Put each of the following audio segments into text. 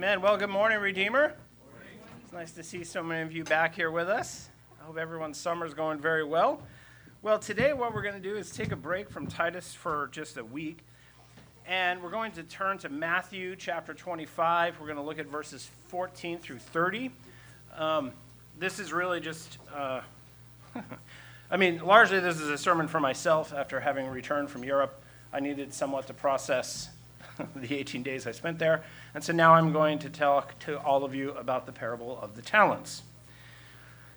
Amen. Well, good morning, Redeemer. It's nice to see so many of you back here with us. I hope everyone's summer is going very well. Well, today, what we're going to do is take a break from Titus for just a week. And we're going to turn to Matthew chapter 25. We're going to look at verses 14 through 30. Um, this is really just, uh, I mean, largely this is a sermon for myself after having returned from Europe. I needed somewhat to process the 18 days I spent there. And so now I'm going to talk to all of you about the parable of the talents.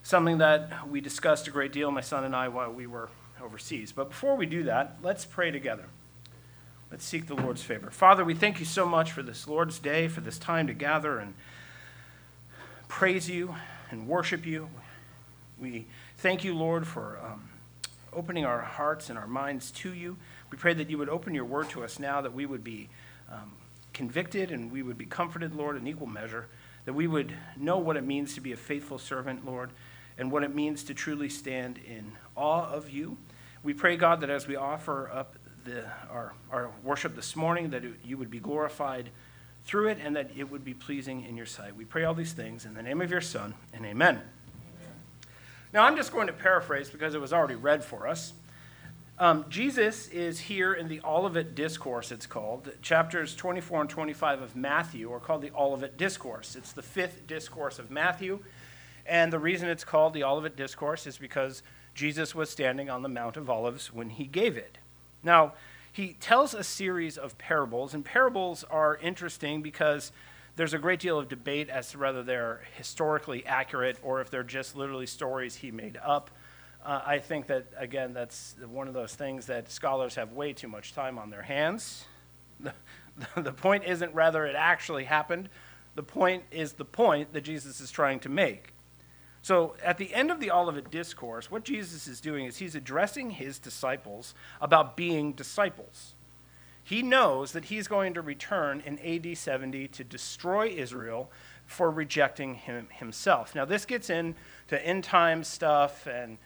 Something that we discussed a great deal, my son and I, while we were overseas. But before we do that, let's pray together. Let's seek the Lord's favor. Father, we thank you so much for this Lord's day, for this time to gather and praise you and worship you. We thank you, Lord, for um, opening our hearts and our minds to you. We pray that you would open your word to us now, that we would be um, convicted and we would be comforted, Lord, in equal measure, that we would know what it means to be a faithful servant, Lord, and what it means to truly stand in awe of you. We pray, God, that as we offer up the, our, our worship this morning, that it, you would be glorified through it and that it would be pleasing in your sight. We pray all these things in the name of your Son, and amen. amen. Now, I'm just going to paraphrase because it was already read for us. Um, Jesus is here in the Olivet Discourse, it's called. Chapters 24 and 25 of Matthew are called the Olivet Discourse. It's the fifth discourse of Matthew. And the reason it's called the Olivet Discourse is because Jesus was standing on the Mount of Olives when he gave it. Now, he tells a series of parables, and parables are interesting because there's a great deal of debate as to whether they're historically accurate or if they're just literally stories he made up. Uh, I think that, again, that's one of those things that scholars have way too much time on their hands. The, the point isn't whether it actually happened, the point is the point that Jesus is trying to make. So, at the end of the Olivet Discourse, what Jesus is doing is he's addressing his disciples about being disciples. He knows that he's going to return in AD 70 to destroy Israel for rejecting him himself. Now, this gets into end time stuff and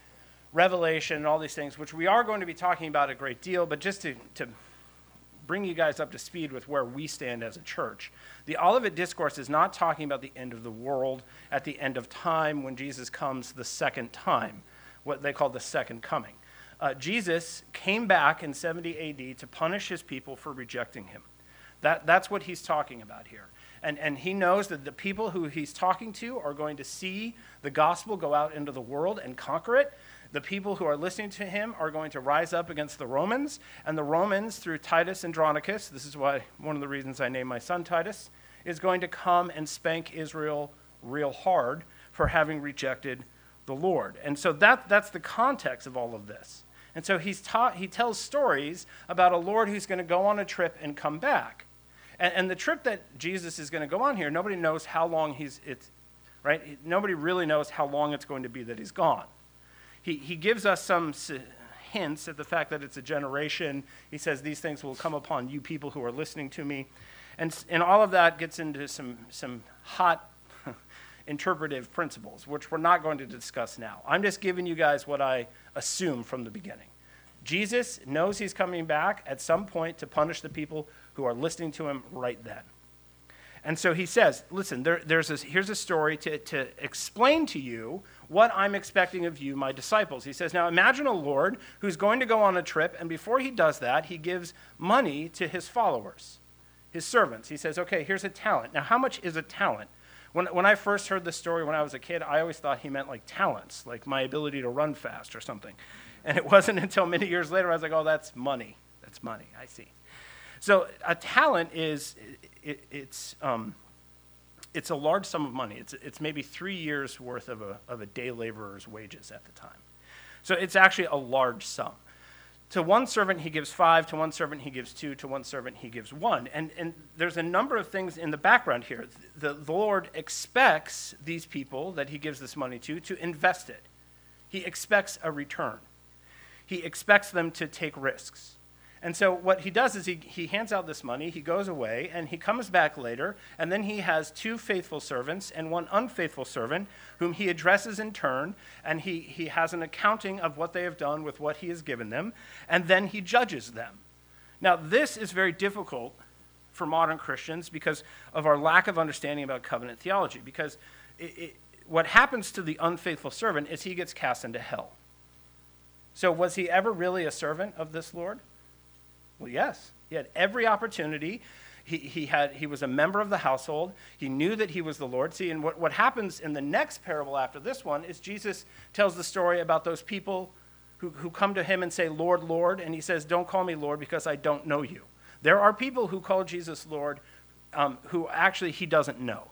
Revelation, and all these things, which we are going to be talking about a great deal, but just to, to bring you guys up to speed with where we stand as a church. The Olivet Discourse is not talking about the end of the world at the end of time when Jesus comes the second time, what they call the second coming. Uh, Jesus came back in 70 AD to punish his people for rejecting him. That, that's what he's talking about here. And, and he knows that the people who he's talking to are going to see the gospel go out into the world and conquer it. The people who are listening to him are going to rise up against the Romans, and the Romans, through Titus Andronicus, this is why one of the reasons I named my son Titus, is going to come and spank Israel real hard for having rejected the Lord. And so that, that's the context of all of this. And so he's taught, he tells stories about a Lord who's going to go on a trip and come back. And, and the trip that Jesus is going to go on here, nobody knows how long he's, it's, right? Nobody really knows how long it's going to be that he's gone he, he gives us some hints at the fact that it's a generation. He says, These things will come upon you people who are listening to me. And, and all of that gets into some, some hot interpretive principles, which we're not going to discuss now. I'm just giving you guys what I assume from the beginning. Jesus knows he's coming back at some point to punish the people who are listening to him right then. And so he says, listen, there, there's this, here's a story to, to explain to you what I'm expecting of you, my disciples. He says, now imagine a Lord who's going to go on a trip, and before he does that, he gives money to his followers, his servants. He says, okay, here's a talent. Now, how much is a talent? When, when I first heard this story when I was a kid, I always thought he meant like talents, like my ability to run fast or something. And it wasn't until many years later I was like, oh, that's money. That's money. I see. So a talent is it, it's um, it's a large sum of money. It's it's maybe three years worth of a of a day laborer's wages at the time. So it's actually a large sum. To one servant he gives five, to one servant he gives two, to one servant he gives one. And, and there's a number of things in the background here. The, the Lord expects these people that he gives this money to to invest it. He expects a return. He expects them to take risks. And so what he does is he, he hands out this money, he goes away, and he comes back later, and then he has two faithful servants and one unfaithful servant whom he addresses in turn, and he, he has an accounting of what they have done with what he has given them, and then he judges them. Now, this is very difficult for modern Christians because of our lack of understanding about covenant theology. Because it, it, what happens to the unfaithful servant is he gets cast into hell. So, was he ever really a servant of this Lord? Well, yes. He had every opportunity. He, he, had, he was a member of the household. He knew that he was the Lord. See, and what, what happens in the next parable after this one is Jesus tells the story about those people who, who come to him and say, Lord, Lord. And he says, Don't call me Lord because I don't know you. There are people who call Jesus Lord um, who actually he doesn't know.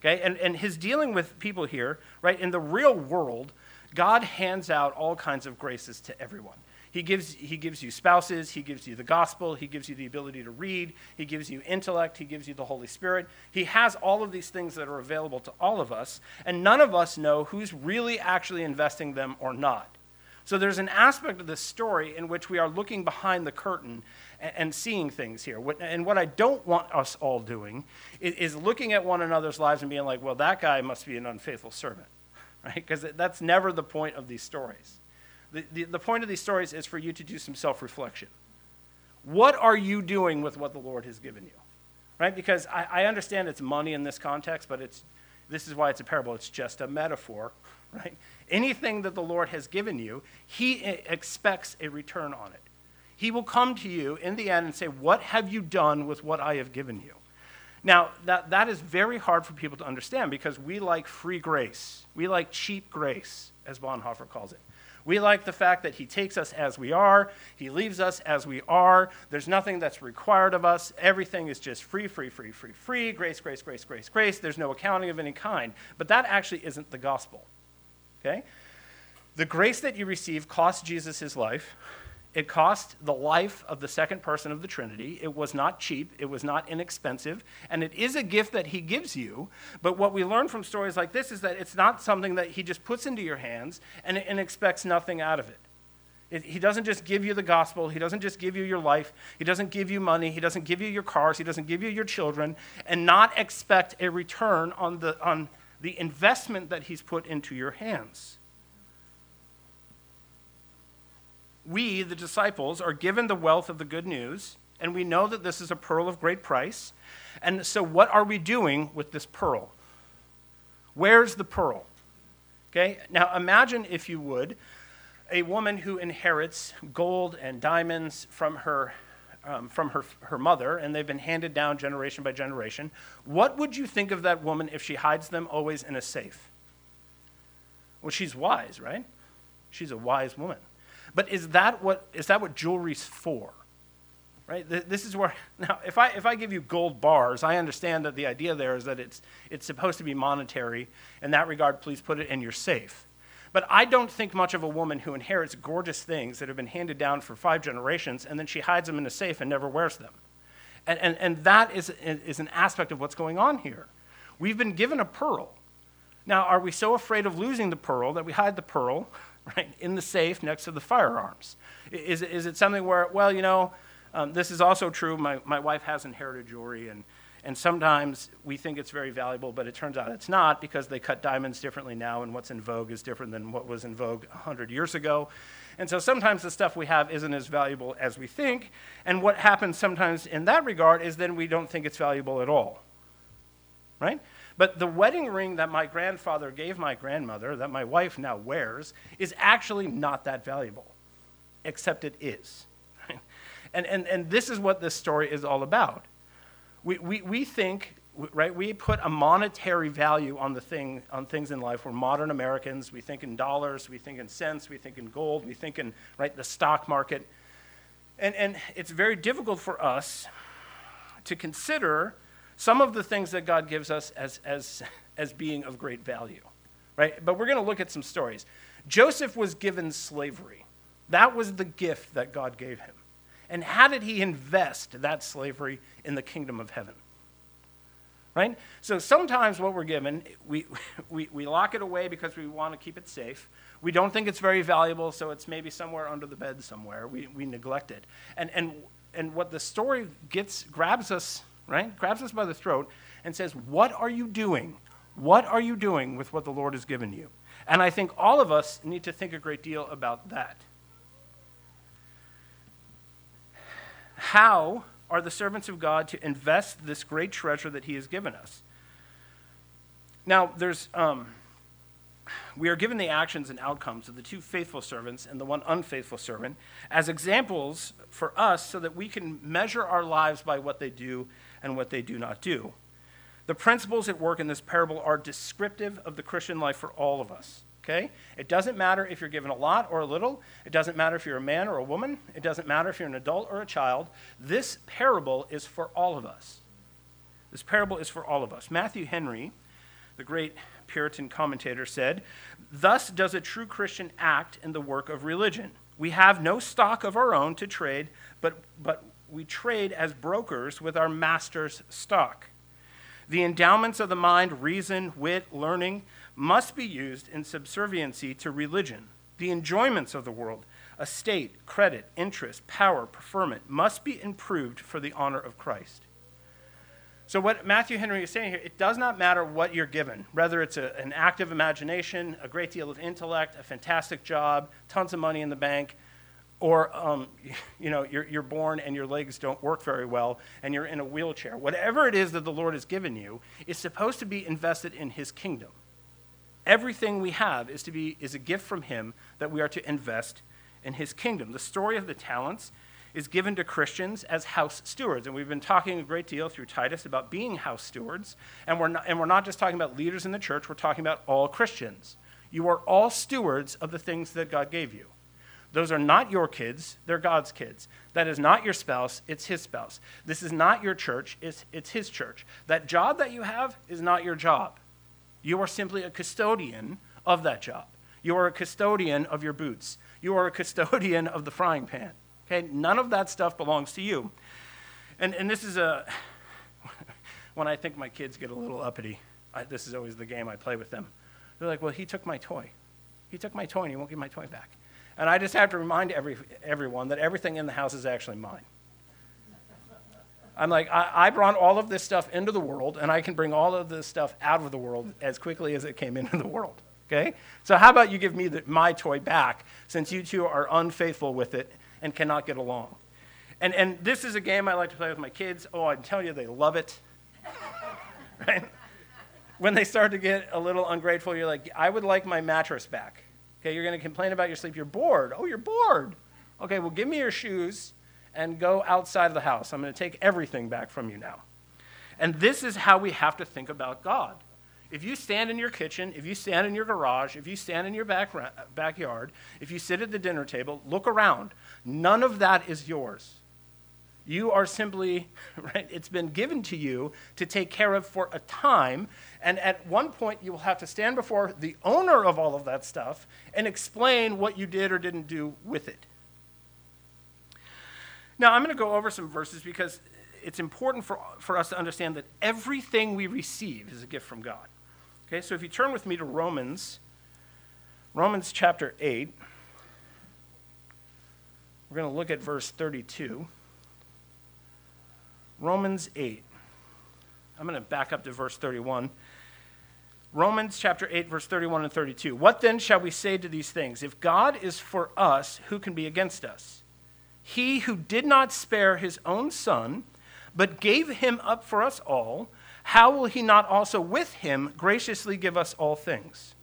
Okay? And, and his dealing with people here, right, in the real world, God hands out all kinds of graces to everyone. He gives, he gives you spouses, he gives you the gospel, he gives you the ability to read, he gives you intellect, he gives you the Holy Spirit. He has all of these things that are available to all of us, and none of us know who's really actually investing them or not. So there's an aspect of this story in which we are looking behind the curtain and, and seeing things here. And what I don't want us all doing is, is looking at one another's lives and being like, well, that guy must be an unfaithful servant right? Because that's never the point of these stories. The, the, point of these stories is for you to do some self reflection. What are you doing with what the Lord has given you? Right? Because I, I understand it's money in this context, but it's, this is why it's a parable. It's just a metaphor, right? Anything that the Lord has given you, He expects a return on it. He will come to you in the end and say, What have you done with what I have given you? Now, that, that is very hard for people to understand because we like free grace. We like cheap grace, as Bonhoeffer calls it. We like the fact that he takes us as we are, he leaves us as we are. There's nothing that's required of us. Everything is just free, free, free, free, free, grace, grace, grace, grace, grace. There's no accounting of any kind. But that actually isn't the gospel. Okay? The grace that you receive cost Jesus his life. It cost the life of the second person of the Trinity. It was not cheap, it was not inexpensive, and it is a gift that He gives you. But what we learn from stories like this is that it's not something that He just puts into your hands and, and expects nothing out of it. it. He doesn't just give you the gospel, He doesn't just give you your life, He doesn't give you money, He doesn't give you your cars, He doesn't give you your children, and not expect a return on the, on the investment that He's put into your hands. We, the disciples, are given the wealth of the good news, and we know that this is a pearl of great price. And so, what are we doing with this pearl? Where's the pearl? Okay, now imagine, if you would, a woman who inherits gold and diamonds from her. Um, from her, her mother, and they've been handed down generation by generation. What would you think of that woman if she hides them always in a safe? Well, she's wise, right? She's a wise woman. But is that what, is that what jewelry's for? Right? This is where, now, if I, if I give you gold bars, I understand that the idea there is that it's, it's supposed to be monetary. In that regard, please put it in your safe. But I don't think much of a woman who inherits gorgeous things that have been handed down for five generations and then she hides them in a safe and never wears them. And, and, and that is, is an aspect of what's going on here. We've been given a pearl. Now, are we so afraid of losing the pearl that we hide the pearl right, in the safe next to the firearms? Is, is it something where, well, you know, um, this is also true. My, my wife has inherited jewelry, and, and sometimes we think it's very valuable, but it turns out it's not because they cut diamonds differently now, and what's in vogue is different than what was in vogue 100 years ago. And so sometimes the stuff we have isn't as valuable as we think. And what happens sometimes in that regard is then we don't think it's valuable at all. Right? But the wedding ring that my grandfather gave my grandmother, that my wife now wears, is actually not that valuable, except it is. and, and, and this is what this story is all about. We, we, we think, right, we put a monetary value on, the thing, on things in life. We're modern Americans. We think in dollars, we think in cents, we think in gold, we think in right, the stock market. And, and it's very difficult for us to consider some of the things that God gives us as, as, as being of great value, right? But we're going to look at some stories. Joseph was given slavery. That was the gift that God gave him. And how did he invest that slavery in the kingdom of heaven? Right? So sometimes what we're given, we, we, we lock it away because we want to keep it safe. We don't think it's very valuable, so it's maybe somewhere under the bed somewhere. We, we neglect it. And, and, and what the story gets, grabs us right? Grabs us by the throat and says, What are you doing? What are you doing with what the Lord has given you? And I think all of us need to think a great deal about that. How are the servants of God to invest this great treasure that He has given us. Now, there's, um, we are given the actions and outcomes of the two faithful servants and the one unfaithful servant as examples for us so that we can measure our lives by what they do and what they do not do. The principles at work in this parable are descriptive of the Christian life for all of us. Okay? It doesn't matter if you're given a lot or a little. It doesn't matter if you're a man or a woman. It doesn't matter if you're an adult or a child. This parable is for all of us. This parable is for all of us. Matthew Henry, the great Puritan commentator, said, Thus does a true Christian act in the work of religion. We have no stock of our own to trade, but, but we trade as brokers with our master's stock. The endowments of the mind, reason, wit, learning, must be used in subserviency to religion. The enjoyments of the world, estate, credit, interest, power, preferment, must be improved for the honor of Christ. So, what Matthew Henry is saying here, it does not matter what you're given, whether it's a, an active imagination, a great deal of intellect, a fantastic job, tons of money in the bank, or um, you know, you're, you're born and your legs don't work very well and you're in a wheelchair. Whatever it is that the Lord has given you is supposed to be invested in His kingdom. Everything we have is, to be, is a gift from Him that we are to invest in His kingdom. The story of the talents is given to Christians as house stewards. And we've been talking a great deal through Titus about being house stewards. And we're not, and we're not just talking about leaders in the church, we're talking about all Christians. You are all stewards of the things that God gave you. Those are not your kids, they're God's kids. That is not your spouse, it's his spouse. This is not your church, it's, it's his church. That job that you have is not your job. You are simply a custodian of that job. You are a custodian of your boots. You are a custodian of the frying pan. Okay? None of that stuff belongs to you. And, and this is a, when I think my kids get a little uppity, I, this is always the game I play with them. They're like, well, he took my toy. He took my toy and he won't give my toy back. And I just have to remind every, everyone that everything in the house is actually mine. I'm like, I, I, brought all of this stuff into the world, and I can bring all of this stuff out of the world as quickly as it came into the world. Okay? So, how about you give me the, my toy back since you two are unfaithful with it and cannot get along? And, and this is a game I like to play with my kids. Oh, I tell you, they love it. right? When they start to get a little ungrateful, you're like, I would like my mattress back. Okay, you're going to complain about your sleep. You're bored. Oh, you're bored. Okay, well, give me your shoes and go outside of the house. I'm going to take everything back from you now. And this is how we have to think about God. If you stand in your kitchen, if you stand in your garage, if you stand in your back, backyard, if you sit at the dinner table, look around. None of that is yours. You are simply, right, it's been given to you to take care of for a time. And at one point, you will have to stand before the owner of all of that stuff and explain what you did or didn't do with it. Now, I'm going to go over some verses because it's important for, for us to understand that everything we receive is a gift from God. Okay, so if you turn with me to Romans, Romans chapter 8, we're going to look at verse 32. Romans 8. I'm going to back up to verse 31. Romans chapter 8, verse 31 and 32. What then shall we say to these things? If God is for us, who can be against us? He who did not spare his own son, but gave him up for us all, how will he not also with him graciously give us all things?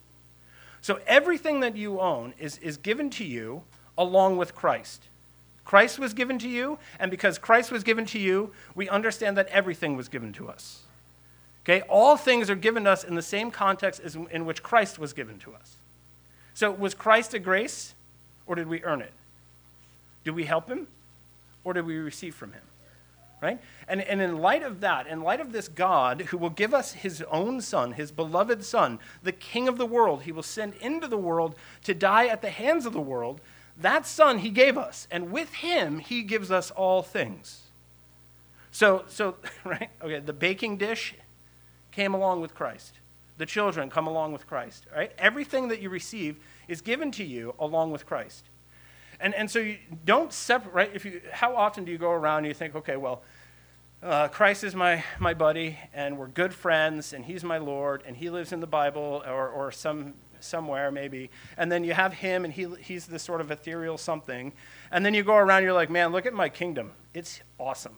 So everything that you own is, is given to you along with Christ. Christ was given to you, and because Christ was given to you, we understand that everything was given to us. Okay? All things are given to us in the same context as in which Christ was given to us. So, was Christ a grace, or did we earn it? Did we help him, or did we receive from him? Right? And, and in light of that, in light of this God who will give us his own Son, his beloved Son, the King of the world, he will send into the world to die at the hands of the world that Son he gave us, and with him he gives us all things. So, so right? Okay, the baking dish came along with Christ. The children come along with Christ, right? Everything that you receive is given to you along with Christ. And, and so you don't separate, right? If you, how often do you go around and you think, okay, well, uh, Christ is my, my buddy, and we're good friends, and he's my Lord, and he lives in the Bible or, or some somewhere maybe and then you have him and he, he's this sort of ethereal something and then you go around you're like man look at my kingdom it's awesome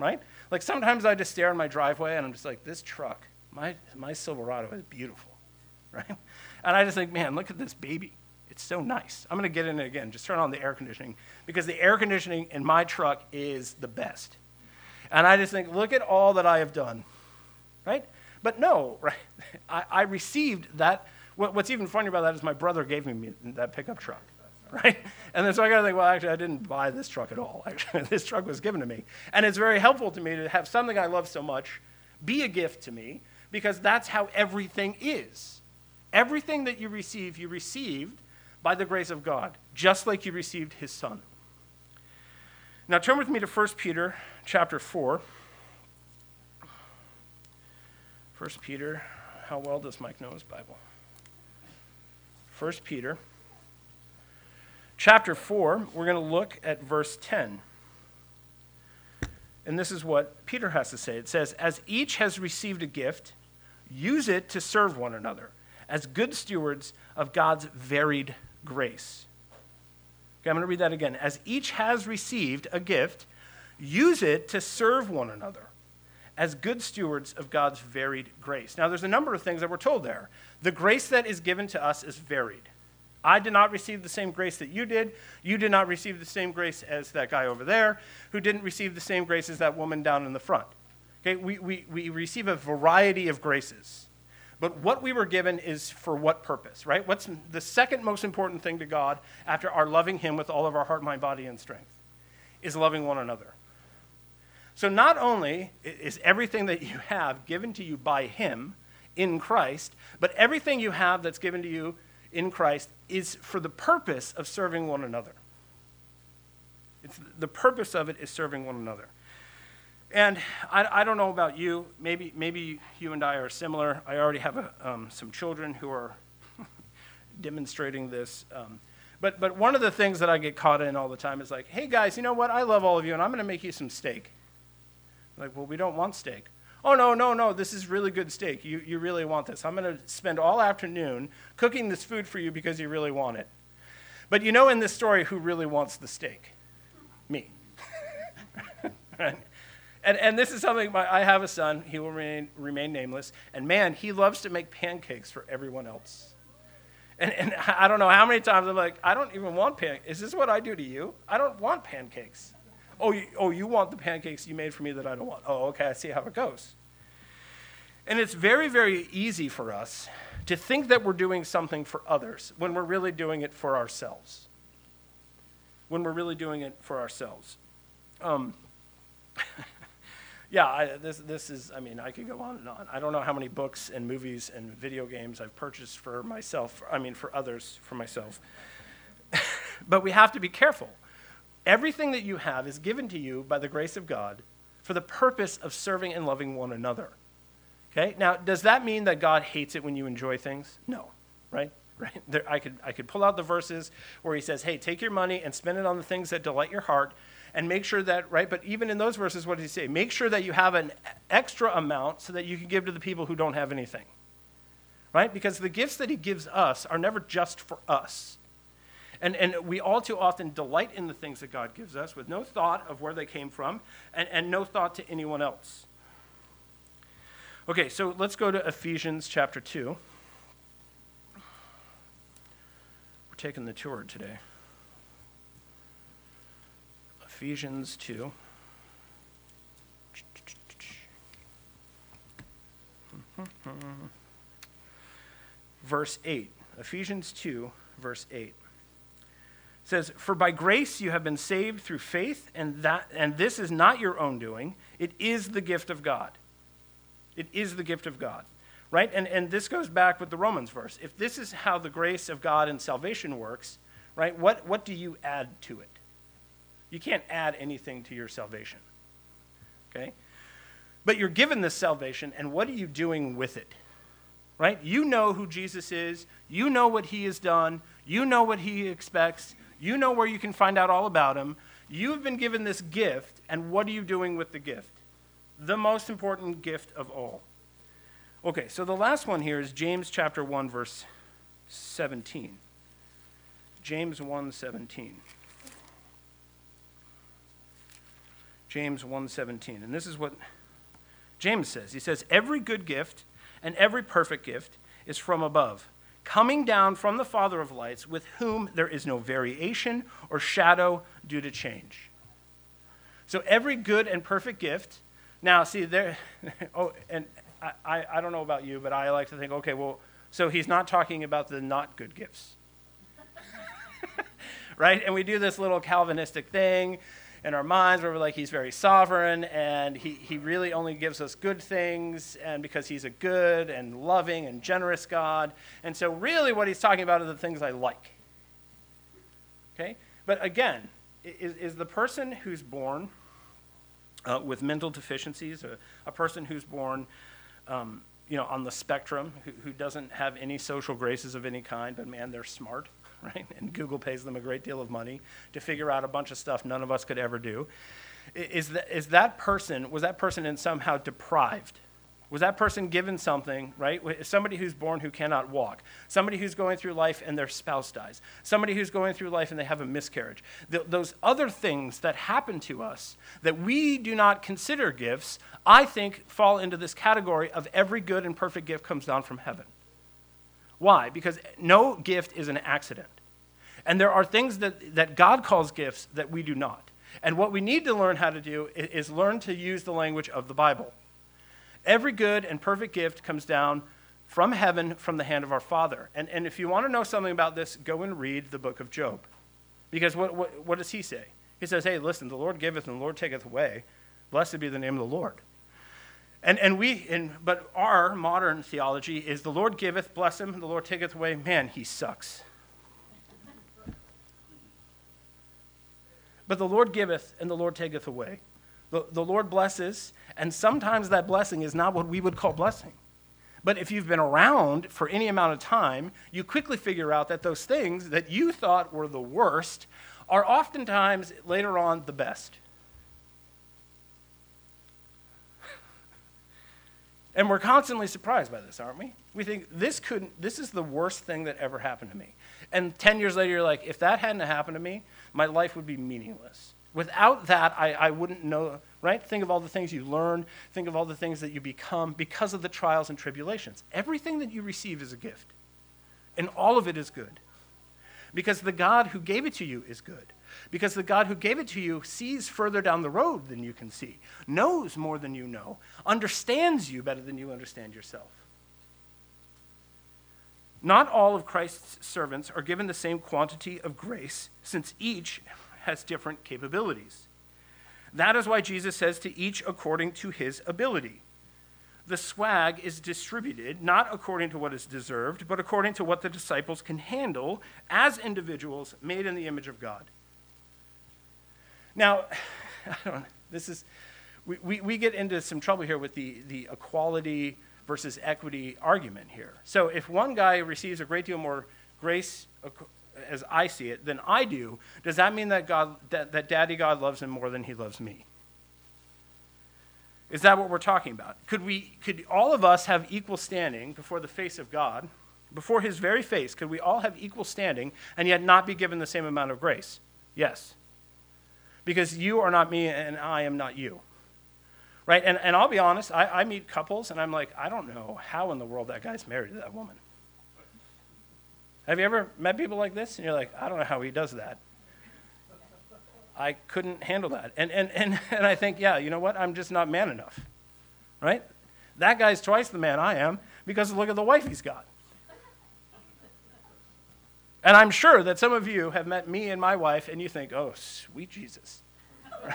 right? Like sometimes I just stare in my driveway and I'm just like, this truck, my, my Silverado is beautiful, right? And I just think, man, look at this baby. It's so nice. I'm going to get in it again. Just turn on the air conditioning because the air conditioning in my truck is the best. And I just think, look at all that I have done, right? But no, right? I, I received that. What, what's even funny about that is my brother gave me that pickup truck, right? And then so I got to think, well, actually, I didn't buy this truck at all. Actually, this truck was given to me. And it's very helpful to me to have something I love so much be a gift to me because that's how everything is. Everything that you receive, you received by the grace of God, just like you received his son. Now turn with me to 1 Peter chapter 4. 1 Peter, how well does Mike know his Bible? 1 Peter chapter 4, we're going to look at verse 10. And this is what Peter has to say. It says, As each has received a gift, use it to serve one another as good stewards of God's varied grace. Okay, I'm going to read that again. As each has received a gift, use it to serve one another as good stewards of God's varied grace. Now, there's a number of things that we're told there. The grace that is given to us is varied. I did not receive the same grace that you did. You did not receive the same grace as that guy over there, who didn't receive the same grace as that woman down in the front. Okay, we, we, we receive a variety of graces. But what we were given is for what purpose, right? What's the second most important thing to God after our loving Him with all of our heart, mind, body, and strength? Is loving one another. So not only is everything that you have given to you by Him in Christ, but everything you have that's given to you in Christ is for the purpose of serving one another. It's, the purpose of it is serving one another. And I, I don't know about you. Maybe, maybe you and I are similar. I already have a, um, some children who are demonstrating this. Um, but, but one of the things that I get caught in all the time is like, hey guys, you know what? I love all of you, and I'm going to make you some steak. Like, well, we don't want steak. Oh, no, no, no, this is really good steak. You, you really want this. I'm going to spend all afternoon cooking this food for you because you really want it. But you know in this story who really wants the steak? Me. And, and this is something, my, I have a son, he will remain, remain nameless, and man, he loves to make pancakes for everyone else. And, and I don't know how many times I'm like, I don't even want pancakes. Is this what I do to you? I don't want pancakes. Oh you, oh, you want the pancakes you made for me that I don't want. Oh, okay, I see how it goes. And it's very, very easy for us to think that we're doing something for others when we're really doing it for ourselves. When we're really doing it for ourselves. Um, yeah, I, this, this is, I mean, I could go on and on. I don't know how many books and movies and video games I've purchased for myself, I mean, for others, for myself. but we have to be careful. Everything that you have is given to you by the grace of God for the purpose of serving and loving one another. Okay? Now, does that mean that God hates it when you enjoy things? No, right? Right? There, I, could, I could pull out the verses where he says, hey, take your money and spend it on the things that delight your heart and make sure that, right? But even in those verses, what does he say? Make sure that you have an extra amount so that you can give to the people who don't have anything, right? Because the gifts that he gives us are never just for us. And, and we all too often delight in the things that God gives us with no thought of where they came from and, and no thought to anyone else. Okay, so let's go to Ephesians chapter 2. We're taking the tour today. Ephesians 2. Mm-hmm. verse 8. Ephesians 2, verse 8 says, For by grace you have been saved through faith, and, that, and this is not your own doing, it is the gift of God. It is the gift of God. Right? And, and this goes back with the Romans verse. If this is how the grace of God and salvation works, right, what, what do you add to it? You can't add anything to your salvation. Okay? But you're given this salvation, and what are you doing with it? Right? You know who Jesus is. You know what he has done. You know what he expects. You know where you can find out all about him. You've been given this gift, and what are you doing with the gift? The most important gift of all. Okay, so the last one here is James chapter 1 verse 17. James 1:17. James 1:17. And this is what James says. He says, "Every good gift and every perfect gift is from above, coming down from the Father of lights, with whom there is no variation or shadow due to change." So every good and perfect gift. Now, see there. Oh, and I, I, don't know about you, but I like to think, okay, well, so he's not talking about the not good gifts. right? And we do this little Calvinistic thing in our minds where we're like, he's very sovereign and he, he really only gives us good things and because he's a good and loving and generous God. And so, really, what he's talking about are the things I like. Okay? But again, is, is the person who's born uh, with mental deficiencies, a, a person who's born um, you know, on the spectrum, who, who doesn't have any social graces of any kind, but man, they're smart, right? And Google pays them a great deal of money to figure out a bunch of stuff none of us could ever do. Is that, is that person, was that person in somehow deprived? Was that person given something, right? Somebody who's born who cannot walk. Somebody who's going through life and their spouse dies. Somebody who's going through life and they have a miscarriage. Th- those other things that happen to us that we do not consider gifts, I think fall into this category of every good and perfect gift comes down from heaven. Why? Because no gift is an accident. And there are things that, that God calls gifts that we do not. And what we need to learn how to do is, is learn to use the language of the Bible. Every good and perfect gift comes down from heaven from the hand of our Father. And, and if you want to know something about this, go and read the book of Job. Because what, what, what does he say? He says, Hey, listen, the Lord giveth and the Lord taketh away. Blessed be the name of the Lord. And, and we, and, but our modern theology is the Lord giveth, bless him, the Lord taketh away. Man, he sucks. But the Lord giveth and the Lord taketh away. The, the Lord blesses, and sometimes that blessing is not what we would call blessing. But if you've been around for any amount of time, you quickly figure out that those things that you thought were the worst are oftentimes later on the best. And we're constantly surprised by this, aren't we? We think this couldn't this is the worst thing that ever happened to me. And 10 years later you're like, if that hadn't happened to me, my life would be meaningless. Without that, I, I wouldn't know, right? Think of all the things you learn, think of all the things that you become because of the trials and tribulations. Everything that you receive is a gift, and all of it is good. Because the God who gave it to you is good. Because the God who gave it to you sees further down the road than you can see, knows more than you know, understands you better than you understand yourself. Not all of Christ's servants are given the same quantity of grace, since each has different capabilities. That is why Jesus says to each according to his ability. The swag is distributed not according to what is deserved, but according to what the disciples can handle as individuals made in the image of God. Now, I don't, this is, we, we, we get into some trouble here with the, the equality versus equity argument here. So if one guy receives a great deal more grace as I see it than I do, does that mean that, God, that, that Daddy God loves him more than he loves me? Is that what we're talking about? Could, we, could all of us have equal standing before the face of God, before his very face? Could we all have equal standing and yet not be given the same amount of grace? Yes. Because you are not me and I am not you. Right? And, and I'll be honest, I, I meet couples and I'm like, I don't know how in the world that guy's married to that woman. Have you ever met people like this? And you're like, I don't know how he does that. I couldn't handle that. And, and, and, and I think, yeah, you know what? I'm just not man enough. Right? That guy's twice the man I am because look at the wife he's got. And I'm sure that some of you have met me and my wife and you think, oh, sweet Jesus.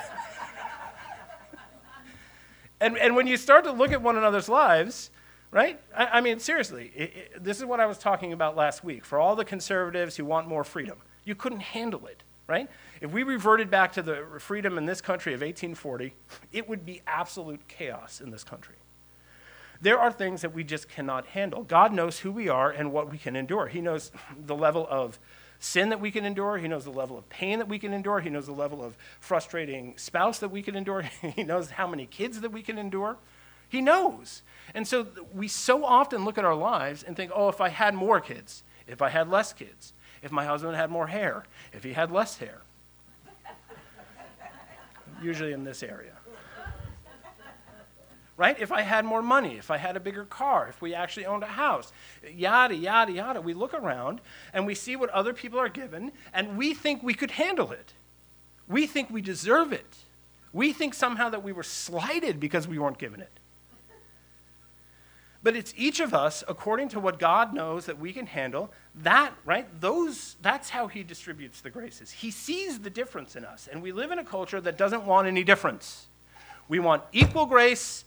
and, and when you start to look at one another's lives, right? I, I mean, seriously, it, it, this is what I was talking about last week. For all the conservatives who want more freedom, you couldn't handle it, right? If we reverted back to the freedom in this country of 1840, it would be absolute chaos in this country. There are things that we just cannot handle. God knows who we are and what we can endure. He knows the level of sin that we can endure. He knows the level of pain that we can endure. He knows the level of frustrating spouse that we can endure. he knows how many kids that we can endure. He knows. And so we so often look at our lives and think, oh, if I had more kids, if I had less kids, if my husband had more hair, if he had less hair. usually in this area. Right? If I had more money, if I had a bigger car, if we actually owned a house, yada, yada, yada. We look around and we see what other people are given, and we think we could handle it. We think we deserve it. We think somehow that we were slighted because we weren't given it. But it's each of us, according to what God knows that we can handle, that, right? Those, that's how He distributes the graces. He sees the difference in us. And we live in a culture that doesn't want any difference. We want equal grace,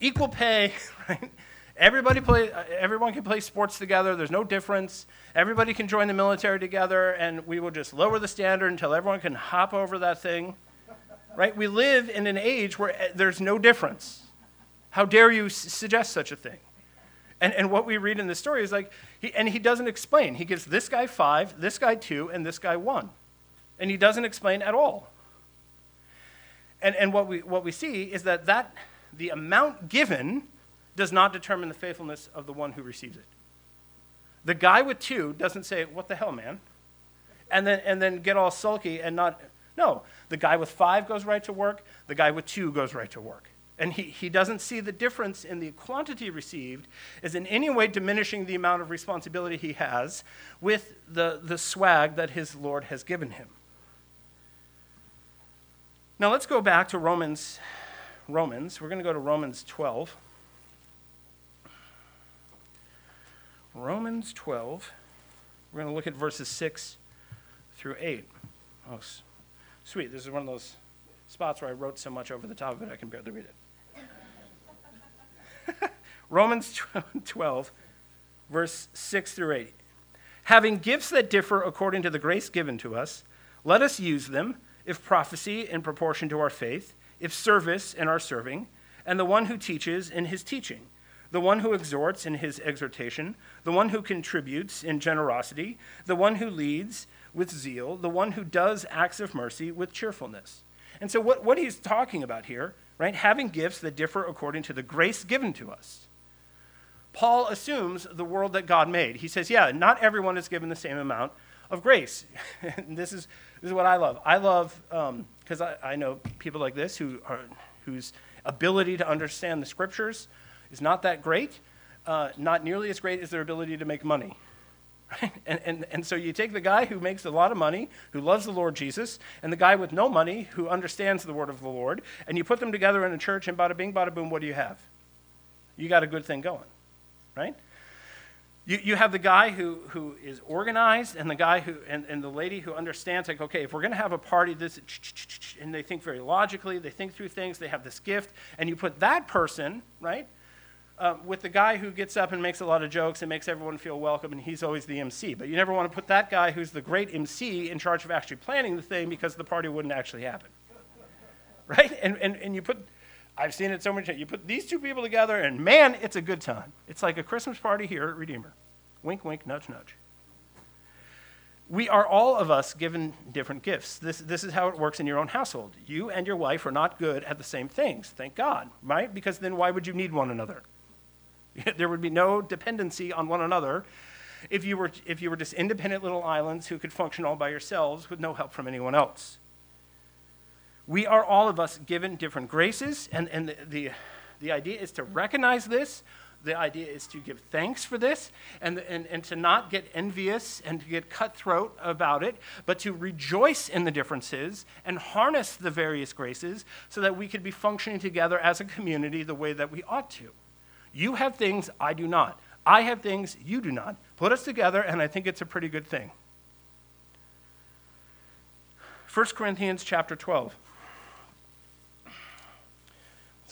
equal pay, right? Everybody play, everyone can play sports together. There's no difference. Everybody can join the military together, and we will just lower the standard until everyone can hop over that thing. Right? We live in an age where eh, there's no difference. How dare you suggest such a thing? And, and what we read in the story is like, he, and he doesn't explain. He gives this guy five, this guy two, and this guy one. And he doesn't explain at all. And, and what, we, what we see is that, that the amount given does not determine the faithfulness of the one who receives it. The guy with two doesn't say, What the hell, man? And then, and then get all sulky and not. No, the guy with five goes right to work, the guy with two goes right to work. And he, he doesn't see the difference in the quantity received as in any way diminishing the amount of responsibility he has with the, the swag that his Lord has given him. Now let's go back to Romans. Romans. We're going to go to Romans 12. Romans 12. We're going to look at verses 6 through 8. Oh, sweet. This is one of those spots where I wrote so much over the top of it I can barely read it. Romans 12, verse 6 through 8. Having gifts that differ according to the grace given to us, let us use them, if prophecy in proportion to our faith, if service in our serving, and the one who teaches in his teaching, the one who exhorts in his exhortation, the one who contributes in generosity, the one who leads with zeal, the one who does acts of mercy with cheerfulness. And so, what, what he's talking about here right? Having gifts that differ according to the grace given to us. Paul assumes the world that God made. He says, yeah, not everyone is given the same amount of grace. this, is, this is what I love. I love, um, because I, I know people like this who are, whose ability to understand the scriptures is not that great, uh, not nearly as great as their ability to make money. Right? And, and, and so you take the guy who makes a lot of money, who loves the Lord Jesus, and the guy with no money who understands the word of the Lord, and you put them together in a church, and bada bing, bada boom, what do you have? You got a good thing going, right? You, you have the guy who, who is organized and the guy who and, and the lady who understands like okay if we're going to have a party this and they think very logically they think through things they have this gift and you put that person right uh, with the guy who gets up and makes a lot of jokes and makes everyone feel welcome, and he's always the MC. But you never want to put that guy who's the great MC in charge of actually planning the thing because the party wouldn't actually happen. Right? And, and, and you put, I've seen it so many times, you put these two people together, and man, it's a good time. It's like a Christmas party here at Redeemer. Wink, wink, nudge, nudge. We are all of us given different gifts. This, this is how it works in your own household. You and your wife are not good at the same things, thank God, right? Because then why would you need one another? there would be no dependency on one another if you, were, if you were just independent little islands who could function all by yourselves with no help from anyone else. We are all of us given different graces, and, and the, the, the idea is to recognize this. The idea is to give thanks for this and, and, and to not get envious and to get cutthroat about it, but to rejoice in the differences and harness the various graces so that we could be functioning together as a community the way that we ought to. You have things I do not. I have things you do not. Put us together, and I think it's a pretty good thing. 1 Corinthians chapter 12.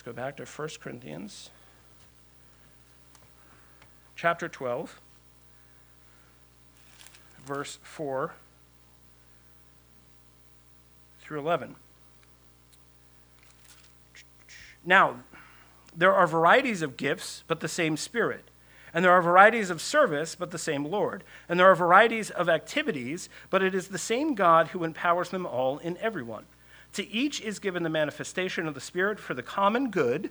Go back to 1 Corinthians chapter 12, verse 4 through 11. Now, there are varieties of gifts, but the same Spirit. And there are varieties of service, but the same Lord. And there are varieties of activities, but it is the same God who empowers them all in everyone. To each is given the manifestation of the Spirit for the common good.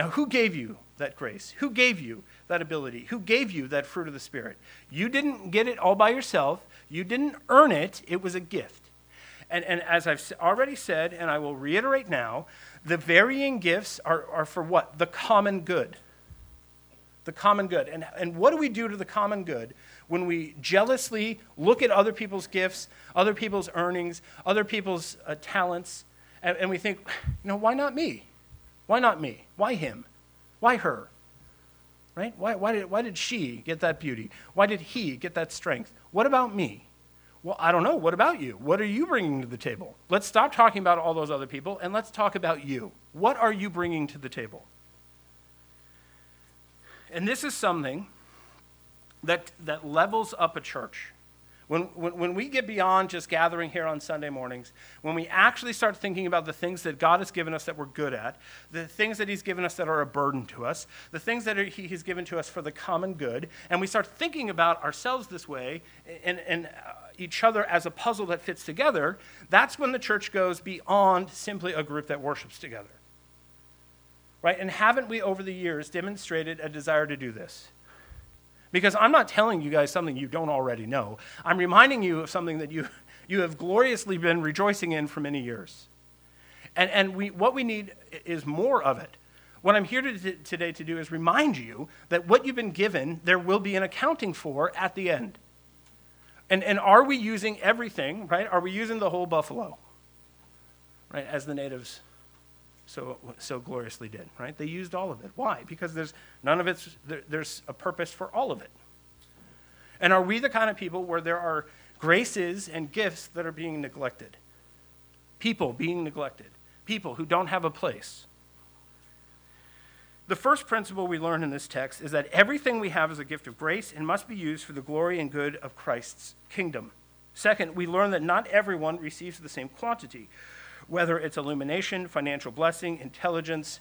Now, who gave you that grace? Who gave you that ability? Who gave you that fruit of the Spirit? You didn't get it all by yourself. You didn't earn it. It was a gift. And, and as I've already said, and I will reiterate now, the varying gifts are, are for what? The common good. The common good. And, and what do we do to the common good when we jealously look at other people's gifts, other people's earnings, other people's uh, talents, and, and we think, you know, why not me? Why not me? Why him? Why her? Right? Why, why, did, why did she get that beauty? Why did he get that strength? What about me? Well, I don't know. What about you? What are you bringing to the table? Let's stop talking about all those other people and let's talk about you. What are you bringing to the table? And this is something that, that levels up a church. When, when, when, we get beyond just gathering here on Sunday mornings, when we actually start thinking about the things that God has given us that we're good at, the things that He's given us that are a burden to us, the things that are, He has given to us for the common good, and we start thinking about ourselves this way and, and uh, each other as a puzzle that fits together, that's when the church goes beyond simply a group that worships together. Right? And haven't we over the years demonstrated a desire to do this? Because I'm not telling you guys something you don't already know. I'm reminding you of something that you, you have gloriously been rejoicing in for many years. And, and we, what we need is more of it. What I'm here to, today to do is remind you that what you've been given, there will be an accounting for at the end. And, and are we using everything, right? Are we using the whole buffalo, right? As the natives so, so gloriously did, right? They used all of it. Why? Because there's none of it's, there, there's a purpose for all of it. And are we the kind of people where there are graces and gifts that are being neglected? People being neglected. People who don't have a place. The first principle we learn in this text is that everything we have is a gift of grace and must be used for the glory and good of Christ's kingdom. Second, we learn that not everyone receives the same quantity whether it's illumination, financial blessing, intelligence,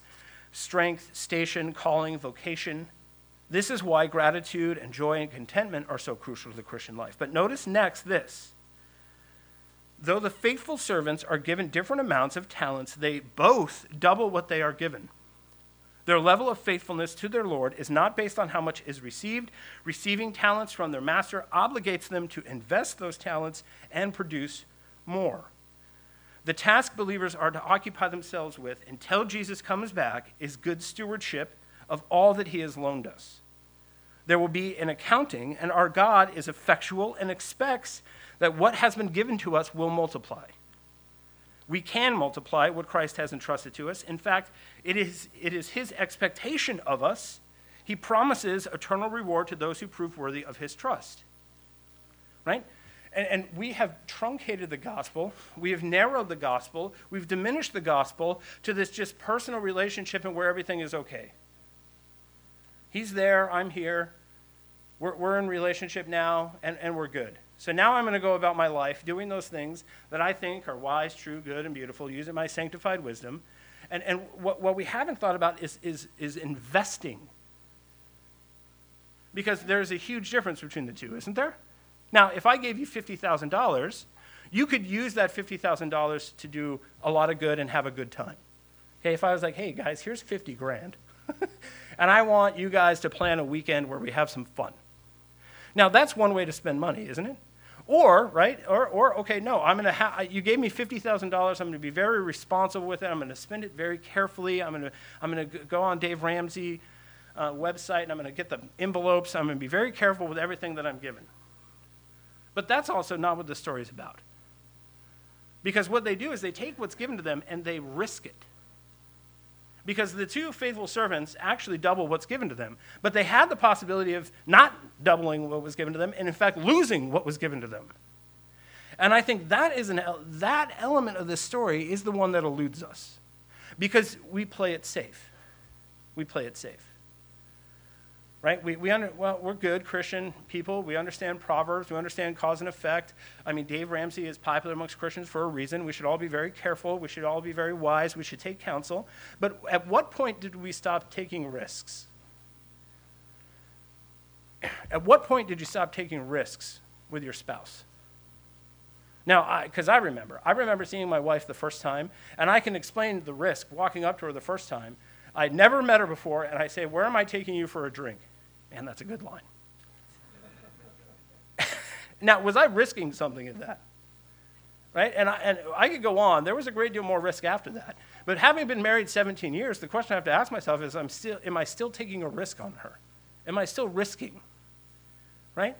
strength, station, calling, vocation. This is why gratitude and joy and contentment are so crucial to the Christian life. But notice next this. Though the faithful servants are given different amounts of talents, they both double what they are given. Their level of faithfulness to their Lord is not based on how much is received. Receiving talents from their master obligates them to invest those talents and produce more. The task believers are to occupy themselves with until Jesus comes back is good stewardship of all that he has loaned us. There will be an accounting, and our God is effectual and expects that what has been given to us will multiply. We can multiply what Christ has entrusted to us. In fact, it is, it is his expectation of us. He promises eternal reward to those who prove worthy of his trust. Right? And, and, we have truncated the gospel. We have narrowed the gospel. We've diminished the gospel to this just personal relationship and where everything is okay. He's there, I'm here. We're, we're in relationship now, and, and we're good. So now I'm going to go about my life doing those things that I think are wise, true, good, and beautiful, using my sanctified wisdom. And, and what, what we haven't thought about is, is, is investing. Because there's a huge difference between the two, isn't there? Now, if I gave you $50,000, you could use that $50,000 to do a lot of good and have a good time. Okay, if I was like, hey guys, here's 50 grand, and I want you guys to plan a weekend where we have some fun. Now, that's one way to spend money, isn't it? Or, right, or, or okay, no, I'm gonna ha- you gave me $50,000, I'm gonna be very responsible with it, I'm gonna spend it very carefully, I'm gonna, I'm gonna go on Dave Ramsey uh, website, and I'm gonna get the envelopes, I'm gonna be very careful with everything that I'm given. But that's also not what the story is about. Because what they do is they take what's given to them and they risk it. Because the two faithful servants actually double what's given to them. But they had the possibility of not doubling what was given to them and, in fact, losing what was given to them. And I think that, is an, that element of this story is the one that eludes us. Because we play it safe. we play it safe. Right? We, we under, well, we're good Christian people. We understand Proverbs. We understand cause and effect. I mean, Dave Ramsey is popular amongst Christians for a reason. We should all be very careful. We should all be very wise. We should take counsel. But at what point did we stop taking risks? At what point did you stop taking risks with your spouse? Now, because I, I, remember, I remember seeing my wife the first time, and I can explain the risk walking up to her the first time. I'd never met her before, and I say, Where am I taking you for a drink? Man, that's a good line. now, was I risking something at that? Right? And I, and I could go on. There was a great deal more risk after that. But having been married 17 years, the question I have to ask myself is I'm still, Am I still taking a risk on her? Am I still risking? Right?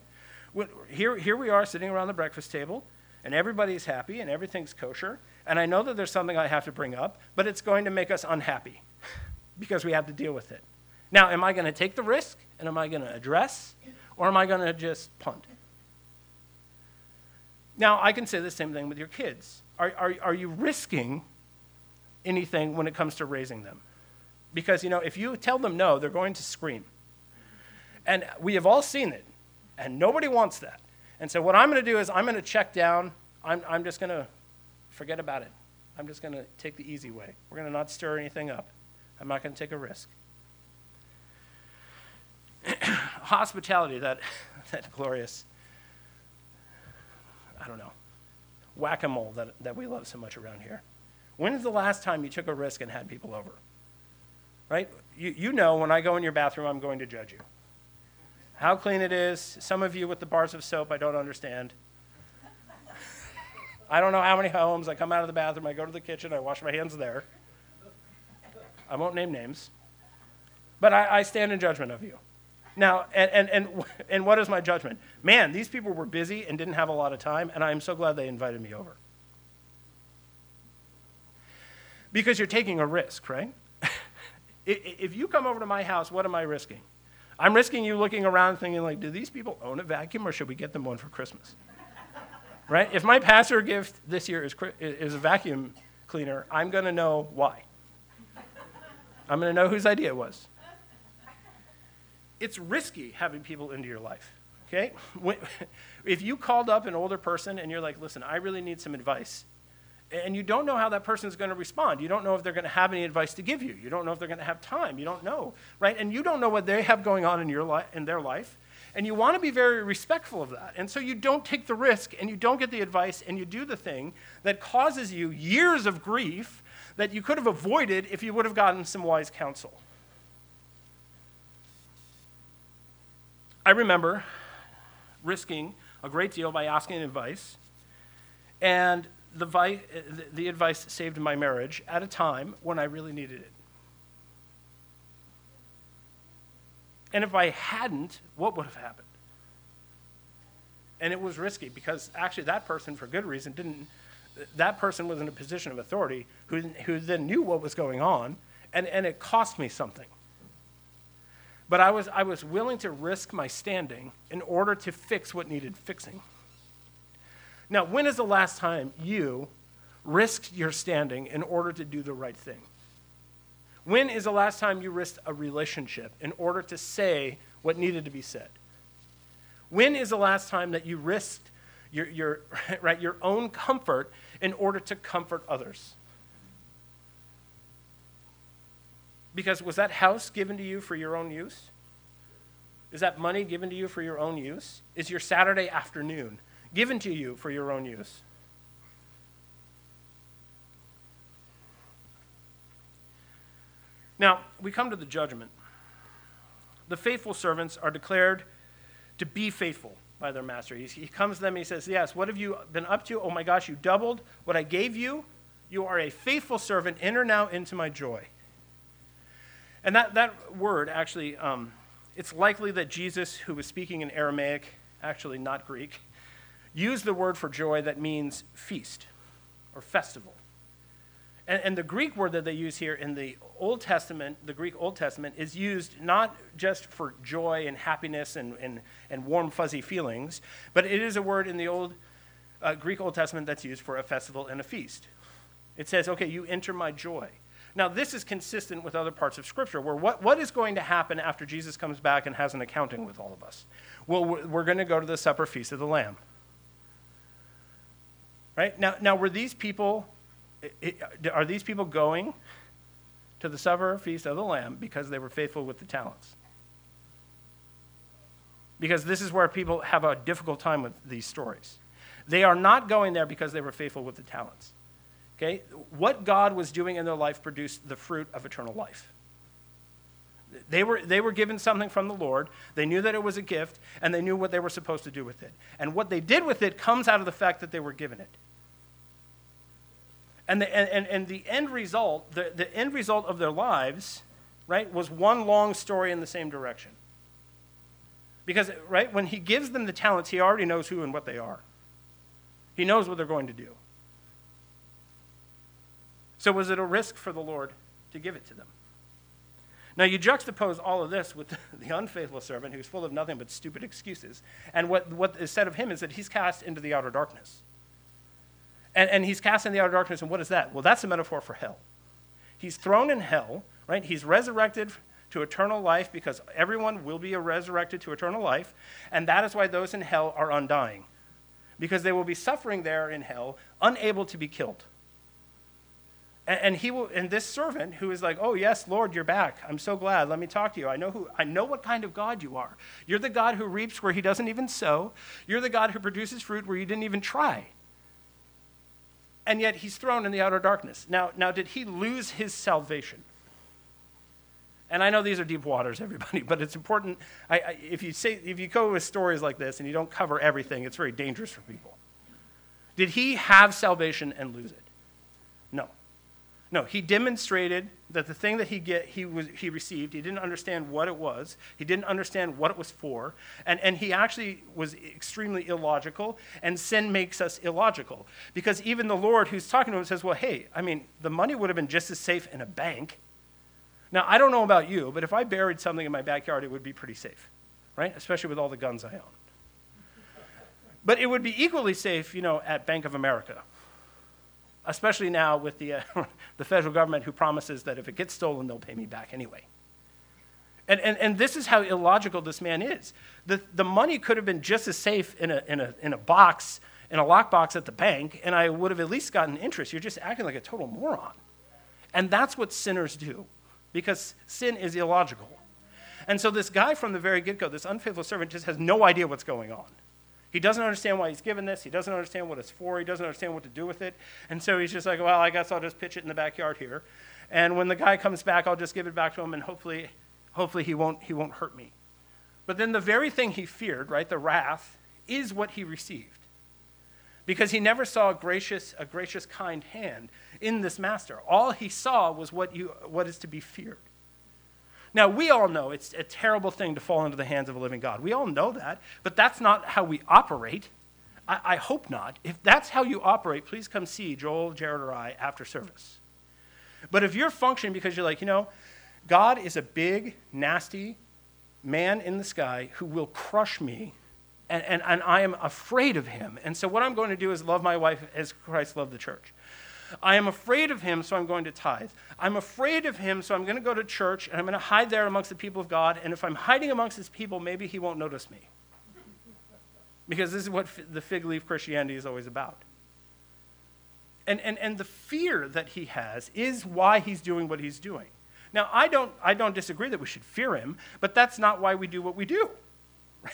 Here, here we are sitting around the breakfast table and everybody's happy and everything's kosher. And I know that there's something I have to bring up, but it's going to make us unhappy because we have to deal with it. Now, am I going to take the risk and am I going to address or am I going to just punt? Now, I can say the same thing with your kids. Are, are, are you risking anything when it comes to raising them? Because, you know, if you tell them no, they're going to scream. And we have all seen it, and nobody wants that. And so what I'm going to do is I'm going to check down. I'm, I'm just going to forget about it. I'm just going to take the easy way. We're going to not stir anything up. I'm not going to take a risk. Hospitality, that, that glorious, I don't know, whack a mole that, that we love so much around here. When is the last time you took a risk and had people over? Right? You, you know when I go in your bathroom, I'm going to judge you how clean it is. Some of you with the bars of soap, I don't understand. I don't know how many homes. I come out of the bathroom, I go to the kitchen, I wash my hands there. I won't name names. But I, I stand in judgment of you. Now, and, and, and, and what is my judgment? Man, these people were busy and didn't have a lot of time, and I'm so glad they invited me over. Because you're taking a risk, right? if you come over to my house, what am I risking? I'm risking you looking around thinking, like, do these people own a vacuum or should we get them one for Christmas? right? If my pastor gift this year is, is a vacuum cleaner, I'm going to know why. I'm going to know whose idea it was. It's risky having people into your life, okay? If you called up an older person and you're like, listen, I really need some advice, and you don't know how that person is going to respond. You don't know if they're going to have any advice to give you. You don't know if they're going to have time. You don't know, right? And you don't know what they have going on in your li- in their life. And you want to be very respectful of that. And so you don't take the risk and you don't get the advice and you do the thing that causes you years of grief that you could have avoided if you would have gotten some wise counsel. I remember risking a great deal by asking advice. And the, vi- the advice saved my marriage at a time when I really needed it. And if I hadn't, what would have happened? And it was risky because actually that person, for good reason, didn't. That person was in a position of authority who, who then knew what was going on, and, and it cost me something. But I was, I was willing to risk my standing in order to fix what needed fixing. Now, when is the last time you risked your standing in order to do the right thing? When is the last time you risked a relationship in order to say what needed to be said? When is the last time that you risked your, your, right, your own comfort in order to comfort others? Because was that house given to you for your own use? Is that money given to you for your own use? Is your Saturday afternoon given to you for your own use. Now, we come to the judgment. The faithful servants are declared to be faithful by their master. He, he comes to them and he says, Yes, what have you been up to? Oh my gosh, you doubled what I gave you. You are a faithful servant. Enter now into my joy. And that, that word actually, um, it's likely that Jesus, who was speaking in Aramaic, actually not Greek, used the word for joy that means feast or festival. And, and, the Greek word that they use here in the Old Testament, the Greek Old Testament, is used not just for joy and happiness and, and, and warm, fuzzy feelings, but it is a word in the Old uh, Greek Old Testament that's used for a festival and a feast. It says, okay, you enter my joy. Now, this is consistent with other parts of Scripture, where what, what is going to happen after Jesus comes back and has an accounting with all of us? Well, we're, going to go to the supper feast of the Lamb. Right? Now, now were these people, are these people going to the supper feast of the Lamb because they were faithful with the talents? Because this is where people have a difficult time with these stories. They are not going there because they were faithful with the talents. Okay? What God was doing in their life produced the fruit of eternal life. They were, they were given something from the Lord. They knew that it was a gift, and they knew what they were supposed to do with it. And what they did with it comes out of the fact that they were given it. And the, and, and the end result, the, the end result of their lives, right, was one long story in the same direction. Because, right, when he gives them the talents, he already knows who and what they are. He knows what they're going to do. So, was it a risk for the Lord to give it to them? Now, you juxtapose all of this with the unfaithful servant who's full of nothing but stupid excuses. And what, what is said of him is that he's cast into the outer darkness. And, and he's cast in the outer darkness, and what is that? Well, that's a metaphor for hell. He's thrown in hell, right? He's resurrected to eternal life because everyone will be resurrected to eternal life. And that is why those in hell are undying, because they will be suffering there in hell, unable to be killed. And, and, he will, and this servant who is like, "Oh yes, Lord, you're back. I'm so glad. Let me talk to you. I know who. I know what kind of God you are. You're the God who reaps where He doesn't even sow. You're the God who produces fruit where you didn't even try." And yet He's thrown in the outer darkness. Now, now, did He lose His salvation? And I know these are deep waters, everybody, but it's important. I, I, if, you say, if you go with stories like this and you don't cover everything, it's very dangerous for people. Did he have salvation and lose it? No. He demonstrated that the thing that he, get, he, was, he received, he didn't understand what it was, he didn't understand what it was for, and, and he actually was extremely illogical, and sin makes us illogical. Because even the Lord who's talking to him says, Well, hey, I mean, the money would have been just as safe in a bank now, I don't know about you, but if I buried something in my backyard, it would be pretty safe, right? Especially with all the guns I own. But it would be equally safe, you know, at Bank of America, especially now with the, uh, the federal government who promises that if it gets stolen, they'll pay me back anyway. And, and, and this is how illogical this man is. The, the money could have been just as safe in a, in, a, in a box, in a lockbox at the bank, and I would have at least gotten interest. You're just acting like a total moron. And that's what sinners do because sin is illogical. And so this guy from the very get go, this unfaithful servant, just has no idea what's going on. He doesn't understand why he's given this. He doesn't understand what it's for. He doesn't understand what to do with it. And so he's just like, well, I guess I'll just pitch it in the backyard here. And when the guy comes back, I'll just give it back to him, and hopefully, hopefully he won't, he won't hurt me. But then the very thing he feared, right, the wrath, is what he received. Because he never saw a gracious, a gracious, kind hand in this master. All he saw was what, you, what is to be feared. Now, we all know it's a terrible thing to fall into the hands of a living God. We all know that, but that's not how we operate. I, I hope not. If that's how you operate, please come see Joel, Jared, or I after service. But if you're functioning because you're like, you know, God is a big, nasty man in the sky who will crush me, and, and, and I am afraid of him. And so, what I'm going to do is love my wife as Christ loved the church. I am afraid of him, so I'm going to tithe. I'm afraid of him, so I'm going to go to church and I'm going to hide there amongst the people of God. And if I'm hiding amongst his people, maybe he won't notice me. Because this is what the fig leaf Christianity is always about. And, and, and the fear that he has is why he's doing what he's doing. Now, I don't, I don't disagree that we should fear him, but that's not why we do what we do.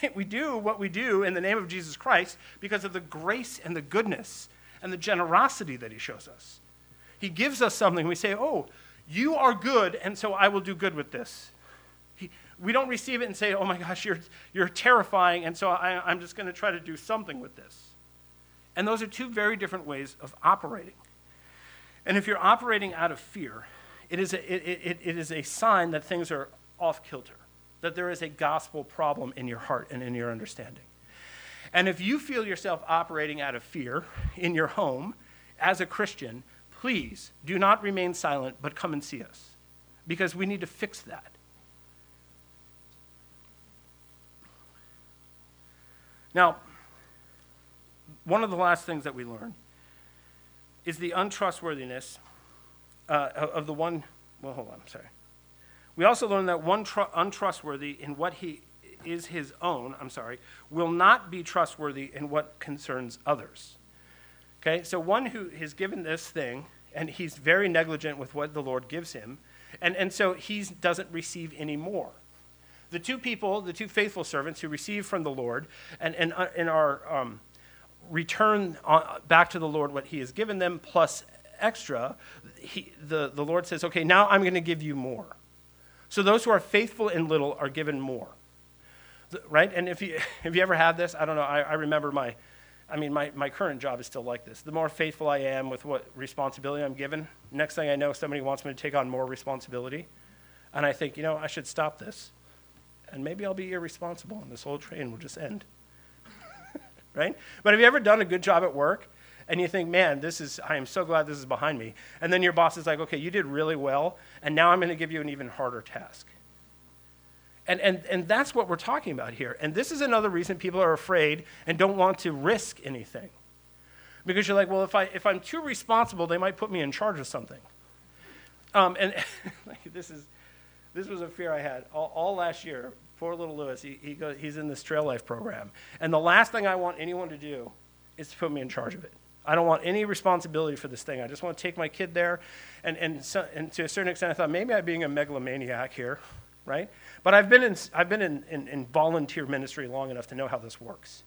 Right? We do what we do in the name of Jesus Christ because of the grace and the goodness and the generosity that he shows us. He gives us something. We say, Oh, you are good, and so I will do good with this. He, we don't receive it and say, Oh my gosh, you're, you're terrifying, and so I, I'm just going to try to do something with this. And those are two very different ways of operating. And if you're operating out of fear, it is a, it, it, it is a sign that things are off kilter, that there is a gospel problem in your heart and in your understanding. And if you feel yourself operating out of fear in your home as a Christian, please do not remain silent, but come and see us because we need to fix that. Now, one of the last things that we learn is the untrustworthiness uh, of the one, well, hold on, I'm sorry. We also learn that one tr- untrustworthy in what he is his own, I'm sorry, will not be trustworthy in what concerns others. Okay, so one who is given this thing, and he's very negligent with what the Lord gives him, and, and so he doesn't receive any more. The two people, the two faithful servants who receive from the Lord and, and, uh, and are um, return on, back to the Lord what he has given them plus extra, he, the, the Lord says, okay, now I'm going to give you more. So those who are faithful in little are given more. Right? And if you, if you ever had this, I don't know, I, I remember my, I mean, my, my current job is still like this. The more faithful I am with what responsibility I'm given, next thing I know, somebody wants me to take on more responsibility. And I think, you know, I should stop this. And maybe I'll be irresponsible and this whole train will just end. right? But have you ever done a good job at work and you think, man, this is, I am so glad this is behind me. And then your boss is like, okay, you did really well, and now I'm going to give you an even harder task. And, and, and that's what we're talking about here. And this is another reason people are afraid and don't want to risk anything. Because you're like, well, if, I, if I'm too responsible, they might put me in charge of something. Um, and this, is, this was a fear I had all, all last year. Poor little Lewis, he, he goes, he's in this Trail Life program. And the last thing I want anyone to do is to put me in charge of it. I don't want any responsibility for this thing. I just want to take my kid there. And, and, so, and to a certain extent, I thought maybe I'm being a megalomaniac here, right? But I've been in, I've been in, in, in volunteer ministry long enough to know how this works.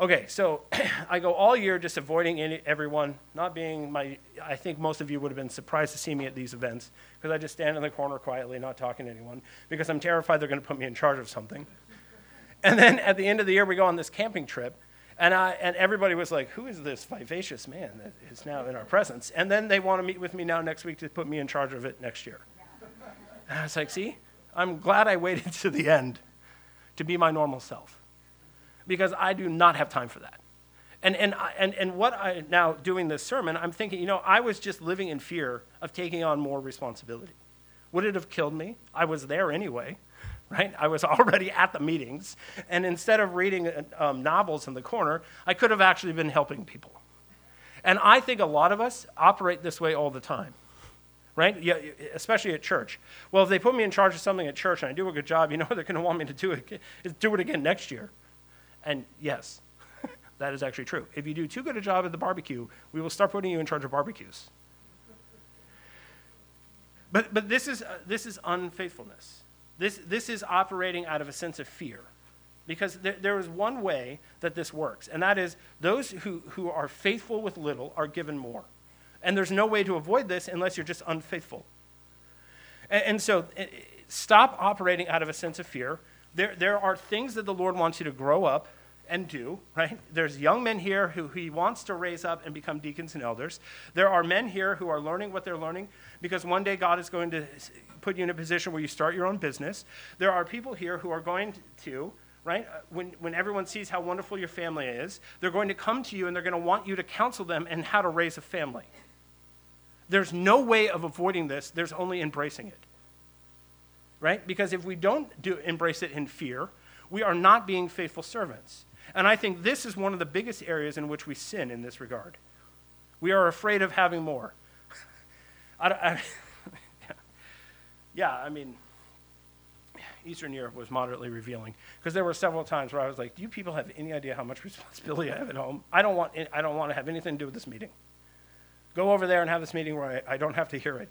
Okay, so I go all year just avoiding any, everyone, not being my, I think most of you would have been surprised to see me at these events because I just stand in the corner quietly, not talking to anyone, because I'm terrified they're going to put me in charge of something. And then at the end of the year, we go on this camping trip, and, I, and everybody was like, Who is this vivacious man that is now in our presence? And then they want to meet with me now next week to put me in charge of it next year. And I was like, See, I'm glad I waited to the end to be my normal self because I do not have time for that. And, and, and, and what I now doing this sermon, I'm thinking, you know, I was just living in fear of taking on more responsibility. Would it have killed me? I was there anyway right? I was already at the meetings, and instead of reading um, novels in the corner, I could have actually been helping people. And I think a lot of us operate this way all the time, right? Yeah, especially at church. Well, if they put me in charge of something at church and I do a good job, you know what they're going to want me to do it, do it again next year. And yes, that is actually true. If you do too good a job at the barbecue, we will start putting you in charge of barbecues. But, but this, is, uh, this is unfaithfulness. This, this is operating out of a sense of fear. Because there, there is one way that this works, and that is those who, who are faithful with little are given more. And there's no way to avoid this unless you're just unfaithful. And, and so eh, stop operating out of a sense of fear. There, there are things that the Lord wants you to grow up and do, right? There's young men here who he wants to raise up and become deacons and elders. There are men here who are learning what they're learning because one day God is going to put you in a position where you start your own business. There are people here who are going to, right? Uh, when, when everyone sees how wonderful your family is, they're going to come to you and they're going to want you to counsel them and how to raise a family. There's no way of avoiding this, there's only embracing it. Right? Because if we don't do, embrace it in fear, we are not being faithful servants. And I think this is one of the biggest areas in which we sin in this regard. We are afraid of having more. I, I, yeah, I mean, Eastern Europe was moderately revealing because there were several times where I was like, "Do you people have any idea how much responsibility I have at home? I don't want, I don't want to have anything to do with this meeting. Go over there and have this meeting where I, I don't have to hear it."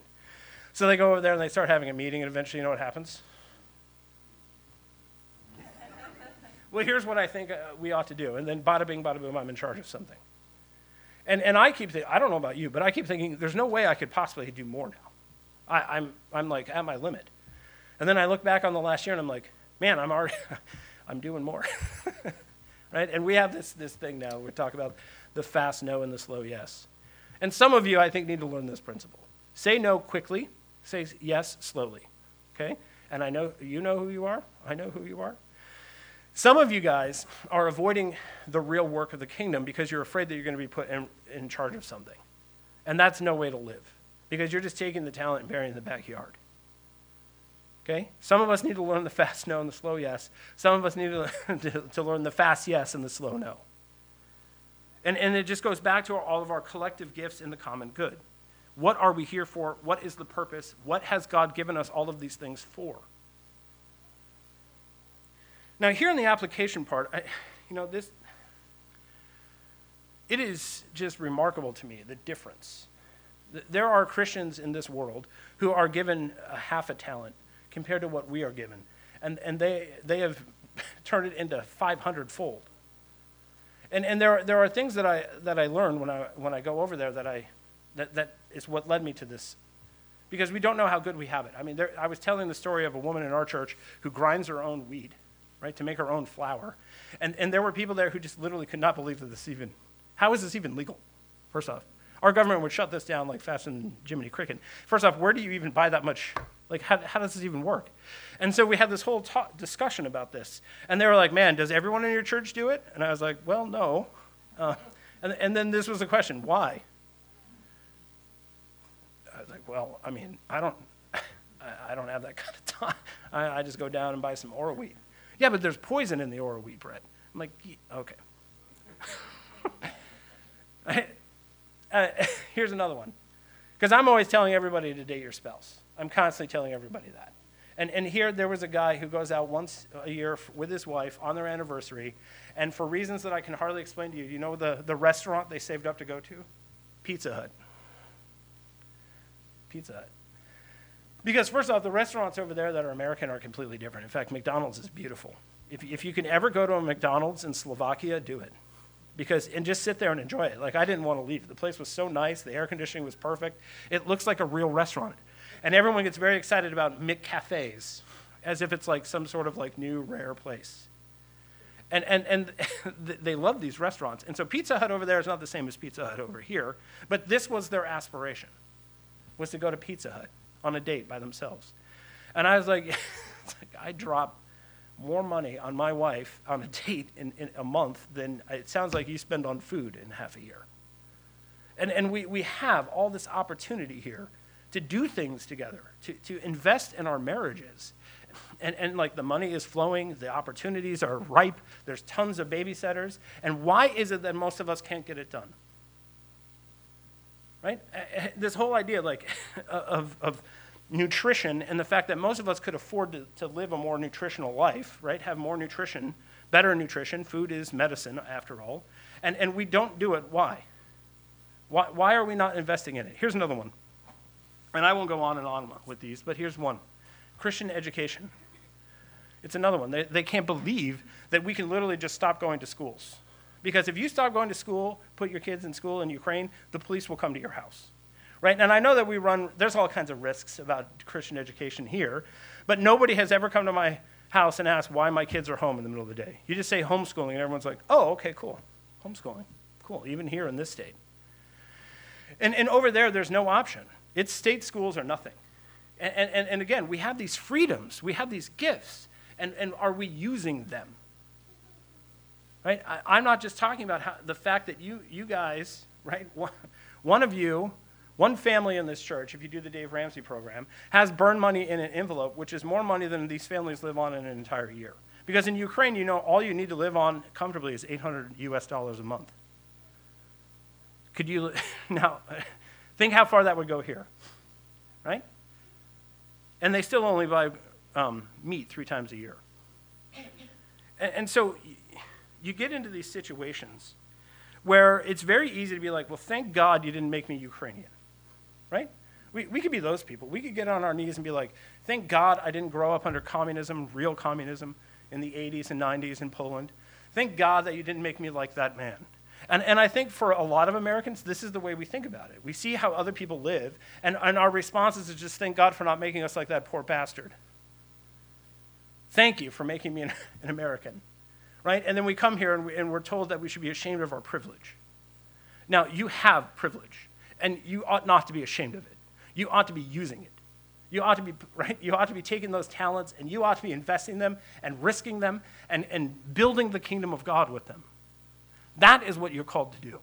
So they go over there and they start having a meeting, and eventually, you know what happens? well, here's what I think uh, we ought to do. And then bada bing, bada boom, I'm in charge of something. And, and I keep thinking, I don't know about you, but I keep thinking, there's no way I could possibly do more now. I, I'm, I'm like at my limit. And then I look back on the last year and I'm like, man, I'm already, I'm doing more. right? And we have this, this thing now. We talk about the fast no and the slow yes. And some of you, I think, need to learn this principle. Say no quickly, say yes slowly. Okay? And I know you know who you are. I know who you are. Some of you guys are avoiding the real work of the kingdom because you're afraid that you're going to be put in, in charge of something. And that's no way to live because you're just taking the talent and burying it in the backyard. Okay? Some of us need to learn the fast no and the slow yes. Some of us need to, to, to learn the fast yes and the slow no. And, and it just goes back to all of our collective gifts in the common good. What are we here for? What is the purpose? What has God given us all of these things for? Now, here in the application part, I, you know, this, it is just remarkable to me the difference. There are Christians in this world who are given a half a talent compared to what we are given, and, and they, they have turned it into 500 fold. And, and there, there are things that I, that I learn when I, when I go over there that, I, that, that is what led me to this. Because we don't know how good we have it. I mean, there, I was telling the story of a woman in our church who grinds her own weed, right, to make her own flour. And, and there were people there who just literally could not believe that this even, how is this even legal, first off? Our government would shut this down like fast and Jiminy Cricket. First off, where do you even buy that much? Like, how, how does this even work? And so we had this whole discussion about this. And they were like, man, does everyone in your church do it? And I was like, well, no. Uh, and, and then this was the question why? I was like, well, I mean, I don't, I, I don't have that kind of time. I, I just go down and buy some Arrowwheat. Yeah, but there's poison in the Arrowwheat bread. I'm like, okay. I, uh, here's another one. Because I'm always telling everybody to date your spouse. I'm constantly telling everybody that. And, and here there was a guy who goes out once a year with his wife on their anniversary, and for reasons that I can hardly explain to you, you know the, the restaurant they saved up to go to? Pizza Hut. Pizza Hut. Because, first off, the restaurants over there that are American are completely different. In fact, McDonald's is beautiful. If, if you can ever go to a McDonald's in Slovakia, do it because and just sit there and enjoy it. Like I didn't want to leave. The place was so nice. The air conditioning was perfect. It looks like a real restaurant, and everyone gets very excited about McCafes, as if it's like some sort of like new rare place. And and and they love these restaurants. And so Pizza Hut over there is not the same as Pizza Hut over here, but this was their aspiration, was to go to Pizza Hut on a date by themselves. And I was like, like I drop more money on my wife on a date in, in a month than it sounds like you spend on food in half a year. And, and we, we have all this opportunity here to do things together, to, to invest in our marriages. And, and like the money is flowing, the opportunities are ripe, there's tons of babysitters. And why is it that most of us can't get it done? Right? This whole idea, like, of, of nutrition and the fact that most of us could afford to, to live a more nutritional life, right? Have more nutrition, better nutrition. Food is medicine, after all. And, and we don't do it. Why? why? Why are we not investing in it? Here's another one. And I won't go on and on with these, but here's one Christian education. It's another one. They, they can't believe that we can literally just stop going to schools. Because if you stop going to school, put your kids in school in Ukraine, the police will come to your house right? And I know that we run, there's all kinds of risks about Christian education here, but nobody has ever come to my house and asked why my kids are home in the middle of the day. You just say homeschooling, and everyone's like, oh, okay, cool. Homeschooling. Cool, even here in this state. And, and over there, there's no option. It's state schools or nothing. And, and, and again, we have these freedoms, we have these gifts, and, and are we using them? Right? I, am not just talking about how, the fact that you, you guys, right, one, one of you one family in this church, if you do the Dave Ramsey program, has burned money in an envelope, which is more money than these families live on in an entire year. Because in Ukraine, you know, all you need to live on comfortably is 800 US dollars a month. Could you, now, think how far that would go here, right? And they still only buy um, meat three times a year. And, and so you get into these situations where it's very easy to be like, well, thank God you didn't make me Ukrainian right? We, we could be those people. We could get on our knees and be like, thank God I didn't grow up under communism, real communism, in the 80s and 90s in Poland. Thank God that you didn't make me like that man. And, and I think for a lot of Americans, this is the way we think about it. We see how other people live, and, and our response is to just thank God for not making us like that poor bastard. Thank you for making me an, an American. Right? And then we come here and, we, and we're told that we should be ashamed of our privilege. Now, you have privilege and you ought not to be ashamed of it. You ought to be using it. You ought to be, right? You ought to be taking those talents and you ought to be investing them and risking them and, and building the kingdom of God with them. That is what you're called to do.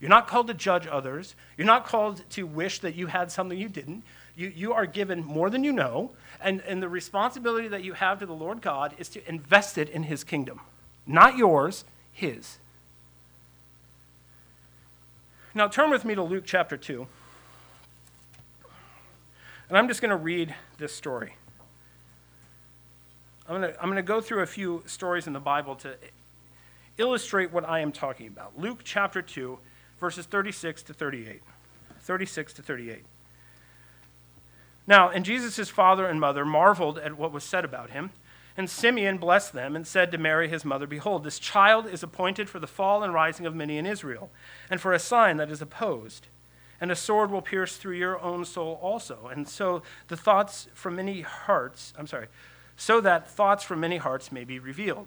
You're not called to judge others. You're not called to wish that you had something you didn't. You, you are given more than you know, and, and the responsibility that you have to the Lord God is to invest it in His kingdom. Not yours, His. Now turn with me to Luke chapter 2. And I'm just going to read this story. I'm going to, I'm going to go through a few stories in the Bible to illustrate what I am talking about. Luke chapter 2, verses 36 to 38. 36 to 38. Now, and Jesus' father and mother marveled at what was said about him. And Simeon blessed them and said to Mary his mother, Behold, this child is appointed for the fall and rising of many in Israel, and for a sign that is opposed. And a sword will pierce through your own soul also. And so the thoughts from many hearts, I'm sorry, so that thoughts from many hearts may be revealed.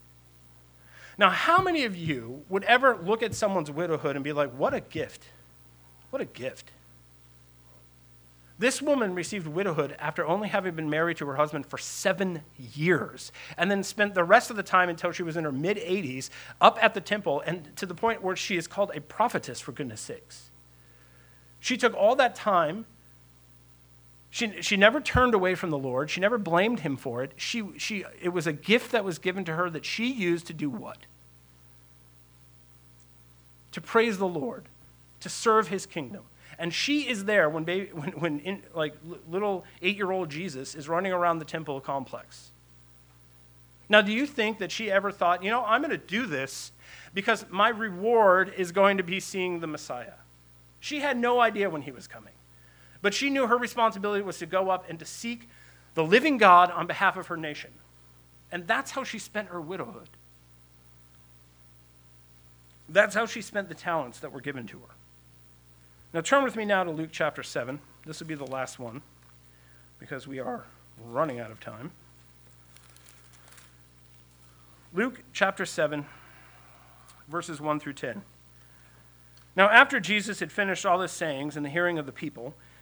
Now, how many of you would ever look at someone's widowhood and be like, what a gift? What a gift. This woman received widowhood after only having been married to her husband for seven years, and then spent the rest of the time until she was in her mid 80s up at the temple, and to the point where she is called a prophetess, for goodness sakes. She took all that time. She, she never turned away from the Lord. She never blamed him for it. She, she, it was a gift that was given to her that she used to do what? To praise the Lord, to serve his kingdom. And she is there when, baby, when, when in, like little eight-year-old Jesus is running around the temple complex. Now, do you think that she ever thought, you know, I'm going to do this because my reward is going to be seeing the Messiah? She had no idea when he was coming. But she knew her responsibility was to go up and to seek the living God on behalf of her nation. And that's how she spent her widowhood. That's how she spent the talents that were given to her. Now turn with me now to Luke chapter 7. This will be the last one because we are running out of time. Luke chapter 7, verses 1 through 10. Now, after Jesus had finished all his sayings in the hearing of the people,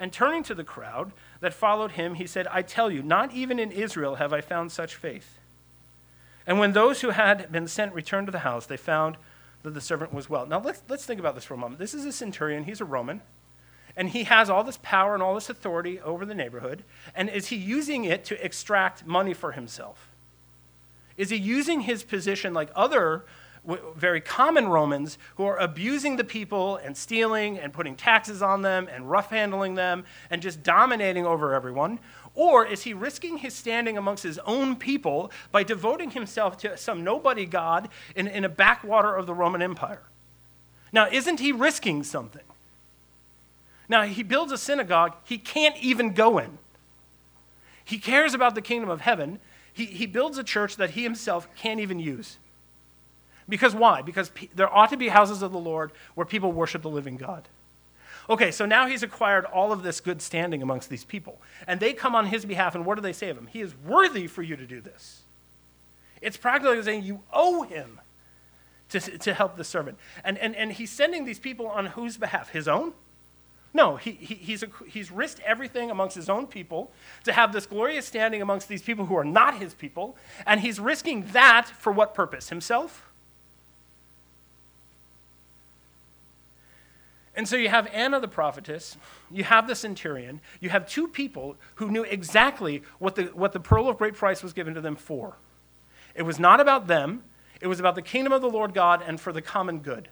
and turning to the crowd that followed him, he said, I tell you, not even in Israel have I found such faith. And when those who had been sent returned to the house, they found that the servant was well. Now let's, let's think about this for a moment. This is a centurion, he's a Roman and he has all this power and all this authority over the neighborhood. And is he using it to extract money for himself? Is he using his position like other very common Romans who are abusing the people and stealing and putting taxes on them and rough handling them and just dominating over everyone? Or is he risking his standing amongst his own people by devoting himself to some nobody god in, in a backwater of the Roman Empire? Now, isn't he risking something? Now, he builds a synagogue he can't even go in. He cares about the kingdom of heaven. He, he builds a church that he himself can't even use. Because why? Because pe- there ought to be houses of the Lord where people worship the living God. Okay, so now he's acquired all of this good standing amongst these people. And they come on his behalf, and what do they say of him? He is worthy for you to do this. It's practically saying you owe him to, to help the servant. And, and, and he's sending these people on whose behalf? His own? No, he, he, he's, a, he's risked everything amongst his own people to have this glorious standing amongst these people who are not his people, and he's risking that for what purpose? Himself? And so you have Anna the prophetess, you have the centurion, you have two people who knew exactly what the, what the pearl of great price was given to them for. It was not about them, it was about the kingdom of the Lord God and for the common good.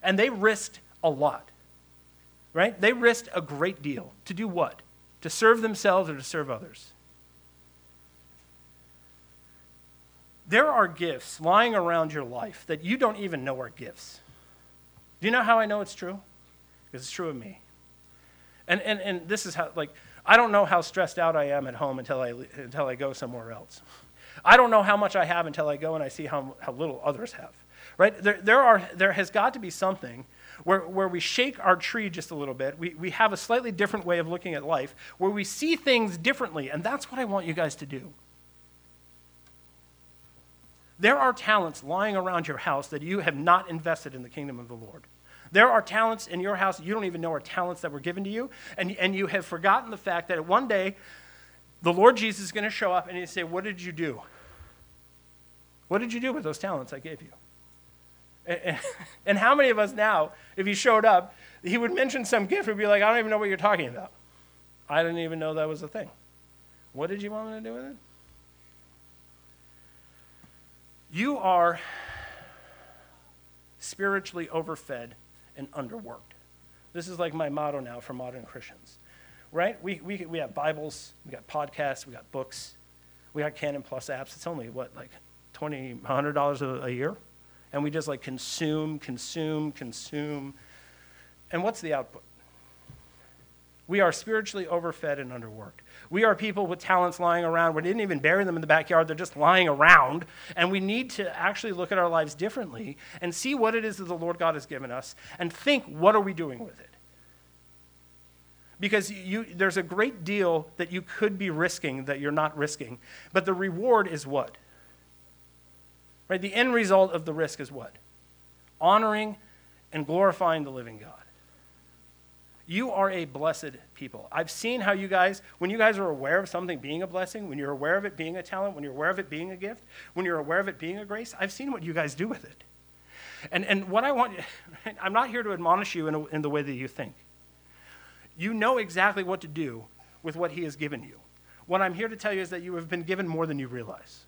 And they risked a lot right? They risked a great deal. To do what? To serve themselves or to serve others? There are gifts lying around your life that you don't even know are gifts. Do you know how I know it's true? Because it's true of me. And, and, and this is how, like, I don't know how stressed out I am at home until I, until I go somewhere else. I don't know how much I have until I go and I see how, how little others have. Right? There, there, are, there has got to be something where, where we shake our tree just a little bit. We, we have a slightly different way of looking at life, where we see things differently. And that's what I want you guys to do. There are talents lying around your house that you have not invested in the kingdom of the Lord. There are talents in your house you don't even know are talents that were given to you, and, and you have forgotten the fact that one day the Lord Jesus is going to show up and he's say, What did you do? What did you do with those talents I gave you? And, and how many of us now, if he showed up, he would mention some gift and be like, I don't even know what you're talking about. I didn't even know that was a thing. What did you want me to do with it? You are spiritually overfed and underworked. This is like my motto now for modern Christians, right? We, we, we have Bibles, we got podcasts, we got books, we got Canon Plus apps. It's only, what, like $20, $100 a, a year? And we just like consume, consume, consume. And what's the output? We are spiritually overfed and underworked. We are people with talents lying around. We didn't even bury them in the backyard, they're just lying around. And we need to actually look at our lives differently and see what it is that the Lord God has given us and think, what are we doing with it? Because you, there's a great deal that you could be risking that you're not risking. But the reward is what? Right? The end result of the risk is what? Honoring and glorifying the living God. You are a blessed people. I've seen how you guys, when you guys are aware of something being a blessing, when you're aware of it being a talent, when you're aware of it being a gift, when you're aware of it being a grace, I've seen what you guys do with it. And, and what I want, I'm not here to admonish you in, a, in the way that you think. You know exactly what to do with what He has given you. What I'm here to tell you is that you have been given more than you realize.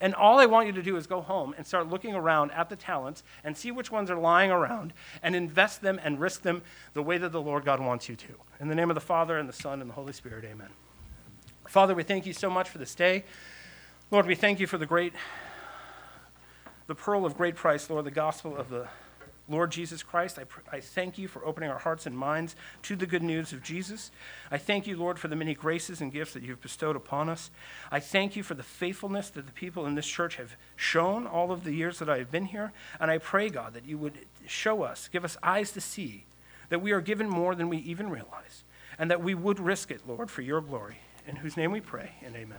And all I want you to do is go home and start looking around at the talents and see which ones are lying around and invest them and risk them the way that the Lord God wants you to. In the name of the Father, and the Son, and the Holy Spirit, amen. Father, we thank you so much for this day. Lord, we thank you for the great, the pearl of great price, Lord, the gospel of the Lord Jesus Christ, I, pr- I thank you for opening our hearts and minds to the good news of Jesus. I thank you, Lord, for the many graces and gifts that you've bestowed upon us. I thank you for the faithfulness that the people in this church have shown all of the years that I have been here. And I pray, God, that you would show us, give us eyes to see that we are given more than we even realize, and that we would risk it, Lord, for your glory. In whose name we pray, and amen.